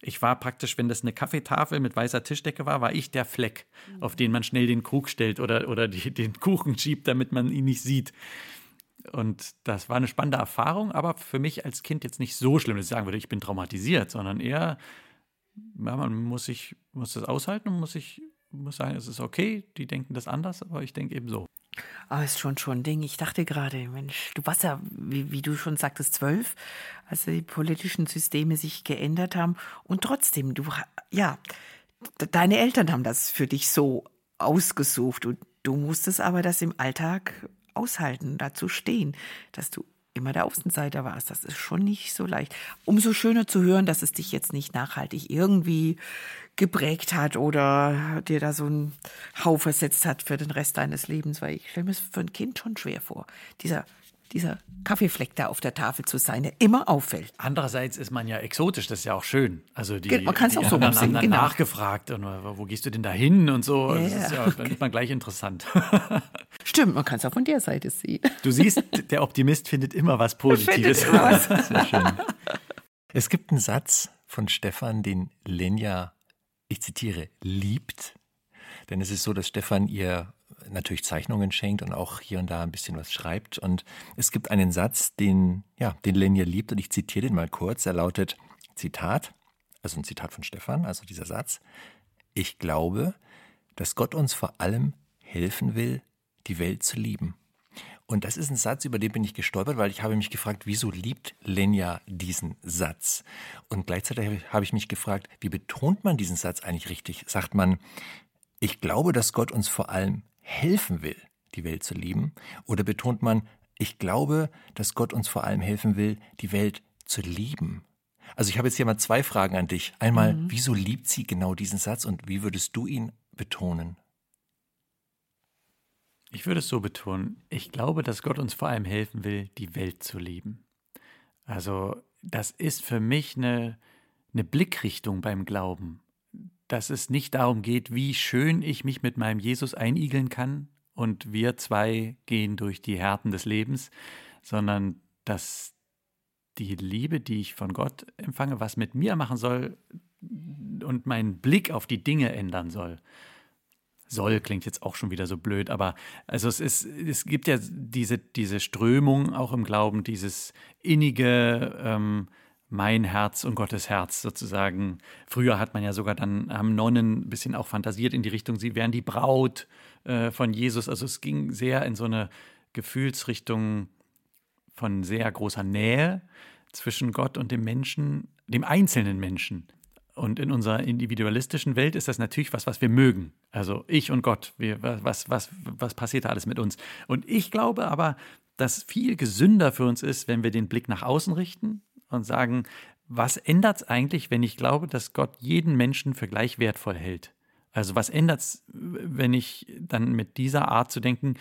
Ich war praktisch, wenn das eine Kaffeetafel mit weißer Tischdecke war, war ich der Fleck, auf den man schnell den Krug stellt oder, oder die, den Kuchen schiebt, damit man ihn nicht sieht. Und das war eine spannende Erfahrung, aber für mich als Kind jetzt nicht so schlimm, dass ich sagen würde, ich bin traumatisiert, sondern eher, ja, man muss sich, muss das aushalten und muss sich, muss sagen, es ist okay, die denken das anders, aber ich denke eben so. Aber es ist schon schon ein Ding. Ich dachte gerade, Mensch, du warst ja, wie, wie, du schon sagtest, zwölf, als die politischen Systeme sich geändert haben. Und trotzdem, du, ja, deine Eltern haben das für dich so ausgesucht und du musstest aber das im Alltag aushalten, dazu stehen, dass du immer der Außenseiter warst. Das ist schon nicht so leicht. Umso schöner zu hören, dass es dich jetzt nicht nachhaltig irgendwie geprägt hat oder dir da so ein Hau versetzt hat für den Rest deines Lebens, weil ich stelle mir es für ein Kind schon schwer vor. Dieser dieser Kaffeefleck da auf der Tafel zu sein, der immer auffällt. Andererseits ist man ja exotisch, das ist ja auch schön. Also die, Genau, man kann's die auch so anderen rumsingen, haben genau. nachgefragt und äh, wo gehst du denn da hin und so. Ja, das ist ja, okay. dann ist man gleich interessant. Stimmt, man kann es auch von der Seite sehen. Du siehst, der Optimist findet immer was Positives. Immer was. Sehr schön. Es gibt einen Satz von Stefan, den Lenja, ich zitiere, liebt. Denn es ist so, dass Stefan ihr natürlich Zeichnungen schenkt und auch hier und da ein bisschen was schreibt. Und es gibt einen Satz, den, ja, den Lenja liebt und ich zitiere den mal kurz. Er lautet, Zitat, also ein Zitat von Stefan, also dieser Satz. Ich glaube, dass Gott uns vor allem helfen will, die Welt zu lieben. Und das ist ein Satz, über den bin ich gestolpert, weil ich habe mich gefragt, wieso liebt Lenja diesen Satz? Und gleichzeitig habe ich mich gefragt, wie betont man diesen Satz eigentlich richtig? Sagt man, ich glaube, dass Gott uns vor allem helfen will, die Welt zu lieben? Oder betont man, ich glaube, dass Gott uns vor allem helfen will, die Welt zu lieben? Also ich habe jetzt hier mal zwei Fragen an dich. Einmal, wieso liebt sie genau diesen Satz und wie würdest du ihn betonen? Ich würde es so betonen. Ich glaube, dass Gott uns vor allem helfen will, die Welt zu lieben. Also, das ist für mich eine, eine Blickrichtung beim Glauben. Dass es nicht darum geht, wie schön ich mich mit meinem Jesus einigeln kann und wir zwei gehen durch die Härten des Lebens, sondern dass die Liebe, die ich von Gott empfange, was mit mir machen soll und meinen Blick auf die Dinge ändern soll. Soll klingt jetzt auch schon wieder so blöd, aber also es ist, es gibt ja diese, diese Strömung auch im Glauben, dieses innige ähm, mein Herz und Gottes Herz sozusagen. Früher hat man ja sogar dann, haben Nonnen ein bisschen auch fantasiert in die Richtung, sie wären die Braut äh, von Jesus. Also es ging sehr in so eine Gefühlsrichtung von sehr großer Nähe zwischen Gott und dem Menschen, dem einzelnen Menschen. Und in unserer individualistischen Welt ist das natürlich was, was wir mögen. Also ich und Gott, wir, was, was, was passiert da alles mit uns? Und ich glaube aber, dass viel gesünder für uns ist, wenn wir den Blick nach außen richten und sagen, was ändert es eigentlich, wenn ich glaube, dass Gott jeden Menschen für gleich wertvoll hält? Also was ändert es, wenn ich dann mit dieser Art zu denken,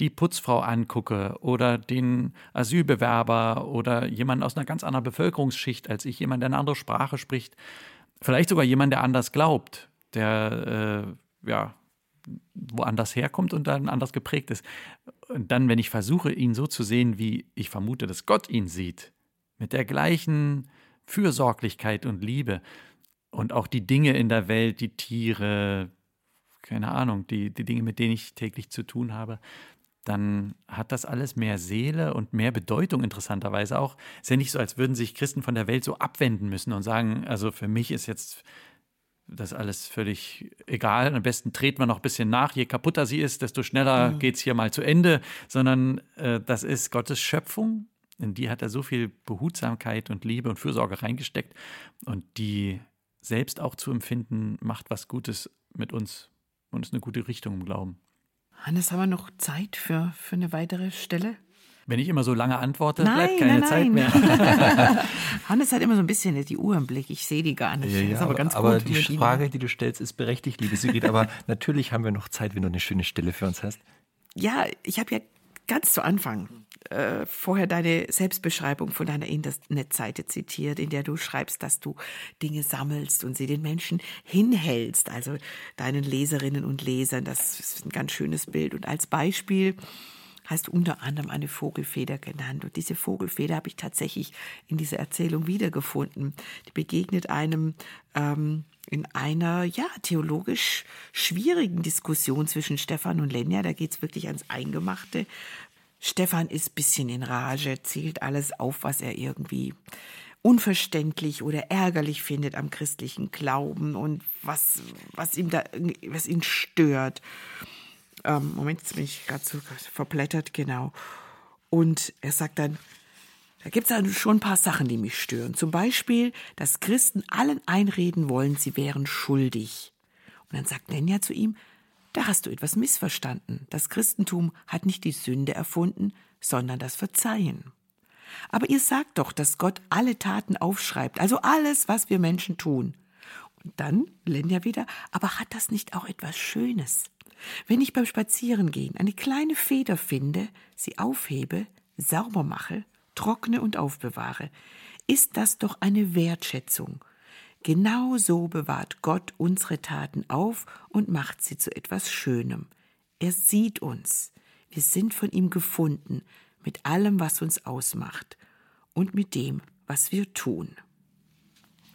die Putzfrau angucke oder den Asylbewerber oder jemanden aus einer ganz anderen Bevölkerungsschicht als ich, jemand, der eine andere Sprache spricht, vielleicht sogar jemand, der anders glaubt, der äh, ja woanders herkommt und dann anders geprägt ist. Und dann, wenn ich versuche, ihn so zu sehen, wie ich vermute, dass Gott ihn sieht, mit der gleichen Fürsorglichkeit und Liebe und auch die Dinge in der Welt, die Tiere, keine Ahnung, die, die Dinge, mit denen ich täglich zu tun habe, dann hat das alles mehr Seele und mehr Bedeutung interessanterweise auch. Es ist ja nicht so, als würden sich Christen von der Welt so abwenden müssen und sagen, also für mich ist jetzt das alles völlig egal. Am besten dreht man noch ein bisschen nach. Je kaputter sie ist, desto schneller mhm. geht es hier mal zu Ende. Sondern äh, das ist Gottes Schöpfung. In die hat er so viel Behutsamkeit und Liebe und Fürsorge reingesteckt. Und die selbst auch zu empfinden, macht was Gutes mit uns und ist eine gute Richtung im Glauben. Hannes, haben wir noch Zeit für, für eine weitere Stelle? Wenn ich immer so lange antworte, nein, bleibt keine nein, Zeit nein. mehr. Hannes hat immer so ein bisschen die Uhr im Blick. Ich sehe die gar nicht. Ja, ja, ist aber ganz aber gut. die Ihnen. Frage, die du stellst, ist berechtigt, liebe Sigrid. aber natürlich haben wir noch Zeit, wenn du eine schöne Stelle für uns hast. Ja, ich habe ja ganz zu Anfang äh, vorher deine Selbstbeschreibung von deiner Internetseite zitiert, in der du schreibst, dass du Dinge sammelst und sie den Menschen hinhältst, also deinen Leserinnen und Lesern. Das ist ein ganz schönes Bild. Und als Beispiel hast du unter anderem eine Vogelfeder genannt. Und diese Vogelfeder habe ich tatsächlich in dieser Erzählung wiedergefunden. Die begegnet einem ähm, in einer ja theologisch schwierigen Diskussion zwischen Stefan und Lenja. Da geht es wirklich ans Eingemachte. Stefan ist bisschen in Rage, zählt alles auf, was er irgendwie unverständlich oder ärgerlich findet am christlichen Glauben und was, was ihm da, was ihn stört. Ähm, Moment, jetzt bin ich gerade so verblättert, genau. Und er sagt dann, da gibt es schon ein paar Sachen, die mich stören. Zum Beispiel, dass Christen allen einreden wollen, sie wären schuldig. Und dann sagt Lenja zu ihm, da hast du etwas missverstanden. Das Christentum hat nicht die Sünde erfunden, sondern das Verzeihen. Aber ihr sagt doch, dass Gott alle Taten aufschreibt, also alles, was wir Menschen tun. Und dann, Lenja wieder, aber hat das nicht auch etwas Schönes? Wenn ich beim Spazierengehen eine kleine Feder finde, sie aufhebe, sauber mache, trockne und aufbewahre, ist das doch eine Wertschätzung. Genau so bewahrt Gott unsere Taten auf und macht sie zu etwas Schönem. Er sieht uns. Wir sind von ihm gefunden, mit allem, was uns ausmacht und mit dem, was wir tun.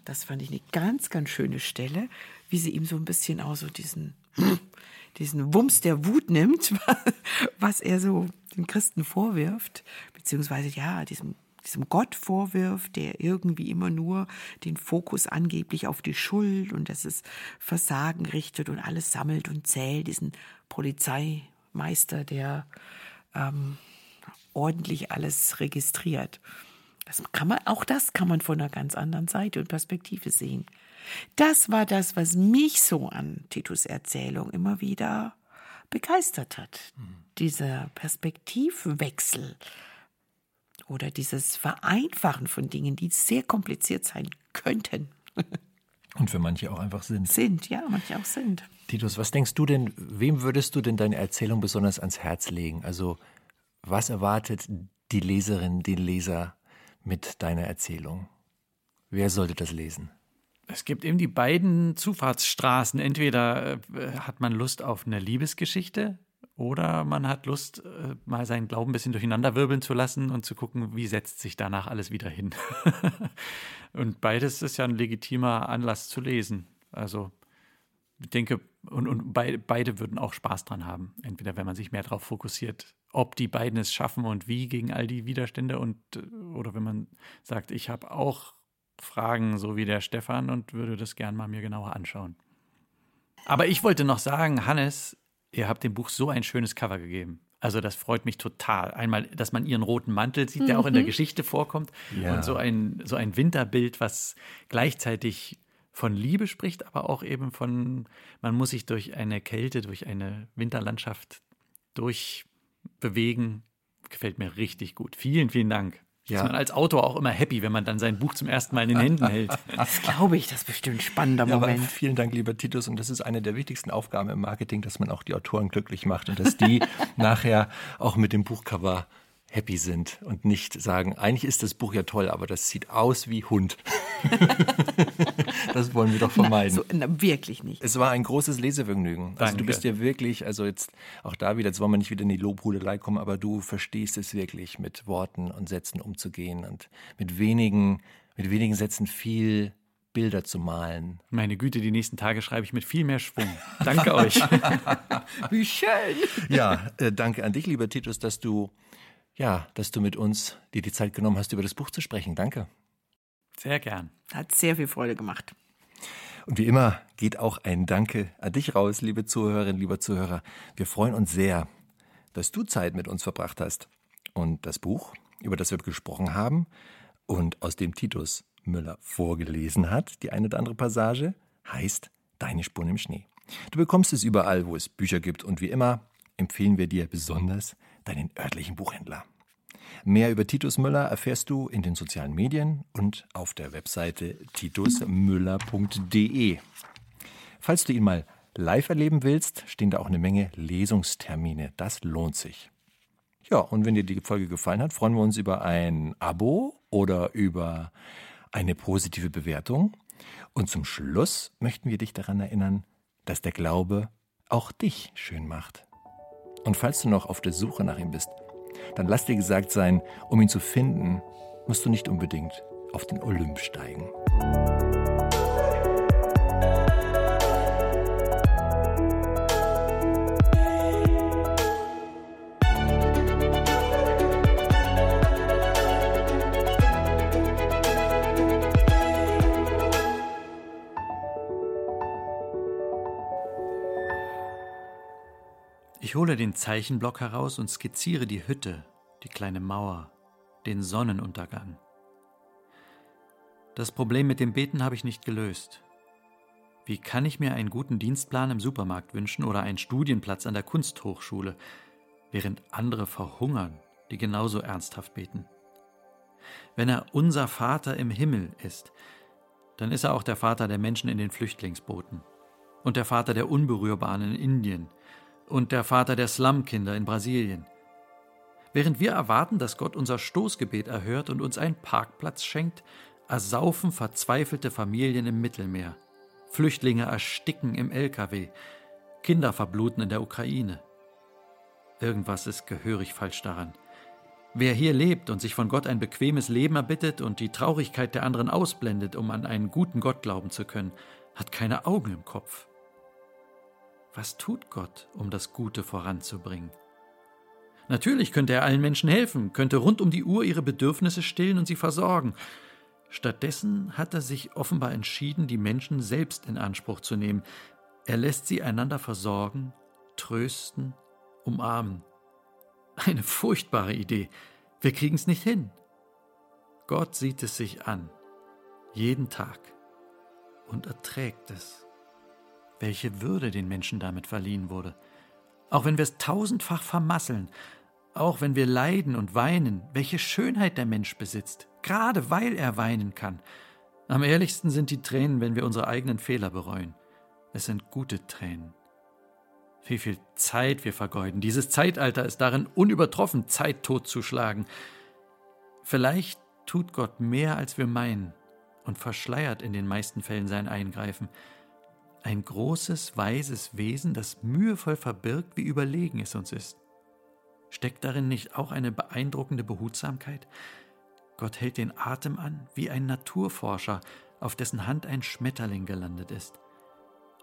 Das fand ich eine ganz, ganz schöne Stelle, wie sie ihm so ein bisschen auch so diesen, diesen Wumms der Wut nimmt, was er so den Christen vorwirft, beziehungsweise ja, diesem, diesem Gott vorwirft, der irgendwie immer nur den Fokus angeblich auf die Schuld und das ist Versagen richtet und alles sammelt und zählt, diesen Polizeimeister, der ähm, ordentlich alles registriert. Das kann man, auch das kann man von einer ganz anderen Seite und Perspektive sehen. Das war das, was mich so an Titus Erzählung immer wieder begeistert hat. Mhm. Dieser Perspektivwechsel oder dieses Vereinfachen von Dingen, die sehr kompliziert sein könnten. Und für manche auch einfach sind. Sind, ja, manche auch sind. Titus, was denkst du denn, wem würdest du denn deine Erzählung besonders ans Herz legen? Also, was erwartet die Leserin, den Leser mit deiner Erzählung? Wer sollte das lesen? Es gibt eben die beiden Zufahrtsstraßen. Entweder äh, hat man Lust auf eine Liebesgeschichte oder man hat Lust, äh, mal seinen Glauben ein bisschen durcheinander wirbeln zu lassen und zu gucken, wie setzt sich danach alles wieder hin. und beides ist ja ein legitimer Anlass zu lesen. Also ich denke, und, und be beide würden auch Spaß dran haben. Entweder wenn man sich mehr darauf fokussiert, ob die beiden es schaffen und wie gegen all die Widerstände und oder wenn man sagt, ich habe auch Fragen, so wie der Stefan, und würde das gern mal mir genauer anschauen. Aber ich wollte noch sagen, Hannes, ihr habt dem Buch so ein schönes Cover gegeben. Also das freut mich total. Einmal, dass man ihren roten Mantel sieht, der mhm. auch in der mhm. Geschichte vorkommt. Ja. Und so ein, so ein Winterbild, was gleichzeitig von Liebe spricht, aber auch eben von, man muss sich durch eine Kälte, durch eine Winterlandschaft durchbewegen. Gefällt mir richtig gut. Vielen, vielen Dank. Ja. Ist man als Autor auch immer happy, wenn man dann sein Buch zum ersten Mal in den Händen hält. Das glaube ich, das ist bestimmt ein spannender ja, Moment. vielen Dank, lieber Titus. Und das ist eine der wichtigsten Aufgaben im Marketing, dass man auch die Autoren glücklich macht und dass die nachher auch mit dem Buchcover happy sind und nicht sagen, eigentlich ist das Buch ja toll, aber das sieht aus wie Hund. das wollen wir doch vermeiden. Na, so, na, wirklich nicht. Es war ein großes Lesevergnügen. Danke. Also du bist ja wirklich, also jetzt auch da wieder, jetzt wollen wir nicht wieder in die Lobhudelei kommen, aber du verstehst es wirklich, mit Worten und Sätzen umzugehen und mit wenigen, mit wenigen Sätzen viel Bilder zu malen. Meine Güte, die nächsten Tage schreibe ich mit viel mehr Schwung. Danke euch. Wie schön. Ja, äh, danke an dich, lieber Titus, dass du ja, dass du mit uns dir die Zeit genommen hast, über das Buch zu sprechen. Danke. Sehr gern. Hat sehr viel Freude gemacht. Und wie immer geht auch ein Danke an dich raus, liebe Zuhörerinnen, lieber Zuhörer. Wir freuen uns sehr, dass du Zeit mit uns verbracht hast. Und das Buch, über das wir gesprochen haben und aus dem Titus Müller vorgelesen hat, die eine oder andere Passage, heißt Deine Spuren im Schnee. Du bekommst es überall, wo es Bücher gibt und wie immer empfehlen wir dir besonders deinen örtlichen Buchhändler. Mehr über Titus Müller erfährst du in den sozialen Medien und auf der Webseite titusmüller.de. Falls du ihn mal live erleben willst, stehen da auch eine Menge Lesungstermine. Das lohnt sich. Ja, und wenn dir die Folge gefallen hat, freuen wir uns über ein Abo oder über eine positive Bewertung. Und zum Schluss möchten wir dich daran erinnern, dass der Glaube auch dich schön macht. Und falls du noch auf der Suche nach ihm bist, dann lass dir gesagt sein, um ihn zu finden, musst du nicht unbedingt auf den Olymp steigen. Ich hole den Zeichenblock heraus und skizziere die Hütte, die kleine Mauer, den Sonnenuntergang. Das Problem mit dem Beten habe ich nicht gelöst. Wie kann ich mir einen guten Dienstplan im Supermarkt wünschen oder einen Studienplatz an der Kunsthochschule, während andere verhungern, die genauso ernsthaft beten? Wenn er unser Vater im Himmel ist, dann ist er auch der Vater der Menschen in den Flüchtlingsbooten und der Vater der Unberührbaren in Indien, und der Vater der Slumkinder in Brasilien. Während wir erwarten, dass Gott unser Stoßgebet erhört und uns einen Parkplatz schenkt, ersaufen verzweifelte Familien im Mittelmeer. Flüchtlinge ersticken im LKW. Kinder verbluten in der Ukraine. Irgendwas ist gehörig falsch daran. Wer hier lebt und sich von Gott ein bequemes Leben erbittet und die Traurigkeit der anderen ausblendet, um an einen guten Gott glauben zu können, hat keine Augen im Kopf. Was tut Gott, um das Gute voranzubringen? Natürlich könnte er allen Menschen helfen, könnte rund um die Uhr ihre Bedürfnisse stillen und sie versorgen. Stattdessen hat er sich offenbar entschieden, die Menschen selbst in Anspruch zu nehmen. Er lässt sie einander versorgen, trösten, umarmen. Eine furchtbare Idee. Wir kriegen es nicht hin. Gott sieht es sich an, jeden Tag, und erträgt es. Welche Würde den Menschen damit verliehen wurde. Auch wenn wir es tausendfach vermasseln, auch wenn wir leiden und weinen, welche Schönheit der Mensch besitzt, gerade weil er weinen kann. Am ehrlichsten sind die Tränen, wenn wir unsere eigenen Fehler bereuen. Es sind gute Tränen. Wie viel Zeit wir vergeuden. Dieses Zeitalter ist darin unübertroffen, Zeit totzuschlagen. Vielleicht tut Gott mehr, als wir meinen, und verschleiert in den meisten Fällen sein Eingreifen. Ein großes, weises Wesen, das mühevoll verbirgt, wie überlegen es uns ist. Steckt darin nicht auch eine beeindruckende Behutsamkeit? Gott hält den Atem an, wie ein Naturforscher, auf dessen Hand ein Schmetterling gelandet ist.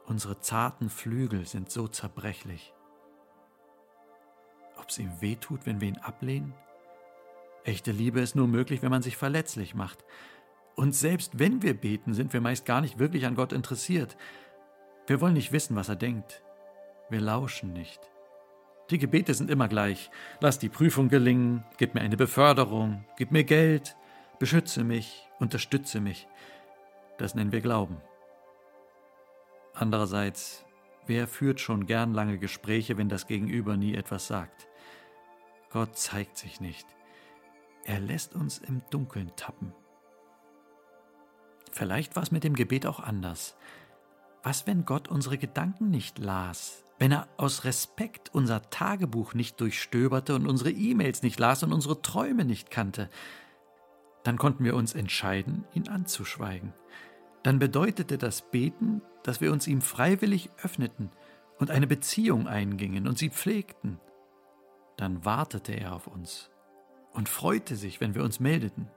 Unsere zarten Flügel sind so zerbrechlich. Ob es ihm weh tut, wenn wir ihn ablehnen? Echte Liebe ist nur möglich, wenn man sich verletzlich macht. Und selbst wenn wir beten, sind wir meist gar nicht wirklich an Gott interessiert. Wir wollen nicht wissen, was er denkt. Wir lauschen nicht. Die Gebete sind immer gleich. Lass die Prüfung gelingen, gib mir eine Beförderung, gib mir Geld, beschütze mich, unterstütze mich. Das nennen wir Glauben. Andererseits, wer führt schon gern lange Gespräche, wenn das Gegenüber nie etwas sagt? Gott zeigt sich nicht. Er lässt uns im Dunkeln tappen. Vielleicht war es mit dem Gebet auch anders. Was, wenn Gott unsere Gedanken nicht las? Wenn er aus Respekt unser Tagebuch nicht durchstöberte und unsere E-Mails nicht las und unsere Träume nicht kannte? Dann konnten wir uns entscheiden, ihn anzuschweigen dann bedeutete das Beten, dass wir uns ihm freiwillig öffneten und eine Beziehung eingingen und sie pflegten. Dann wartete er auf uns und freute sich, wenn wir uns meldeten.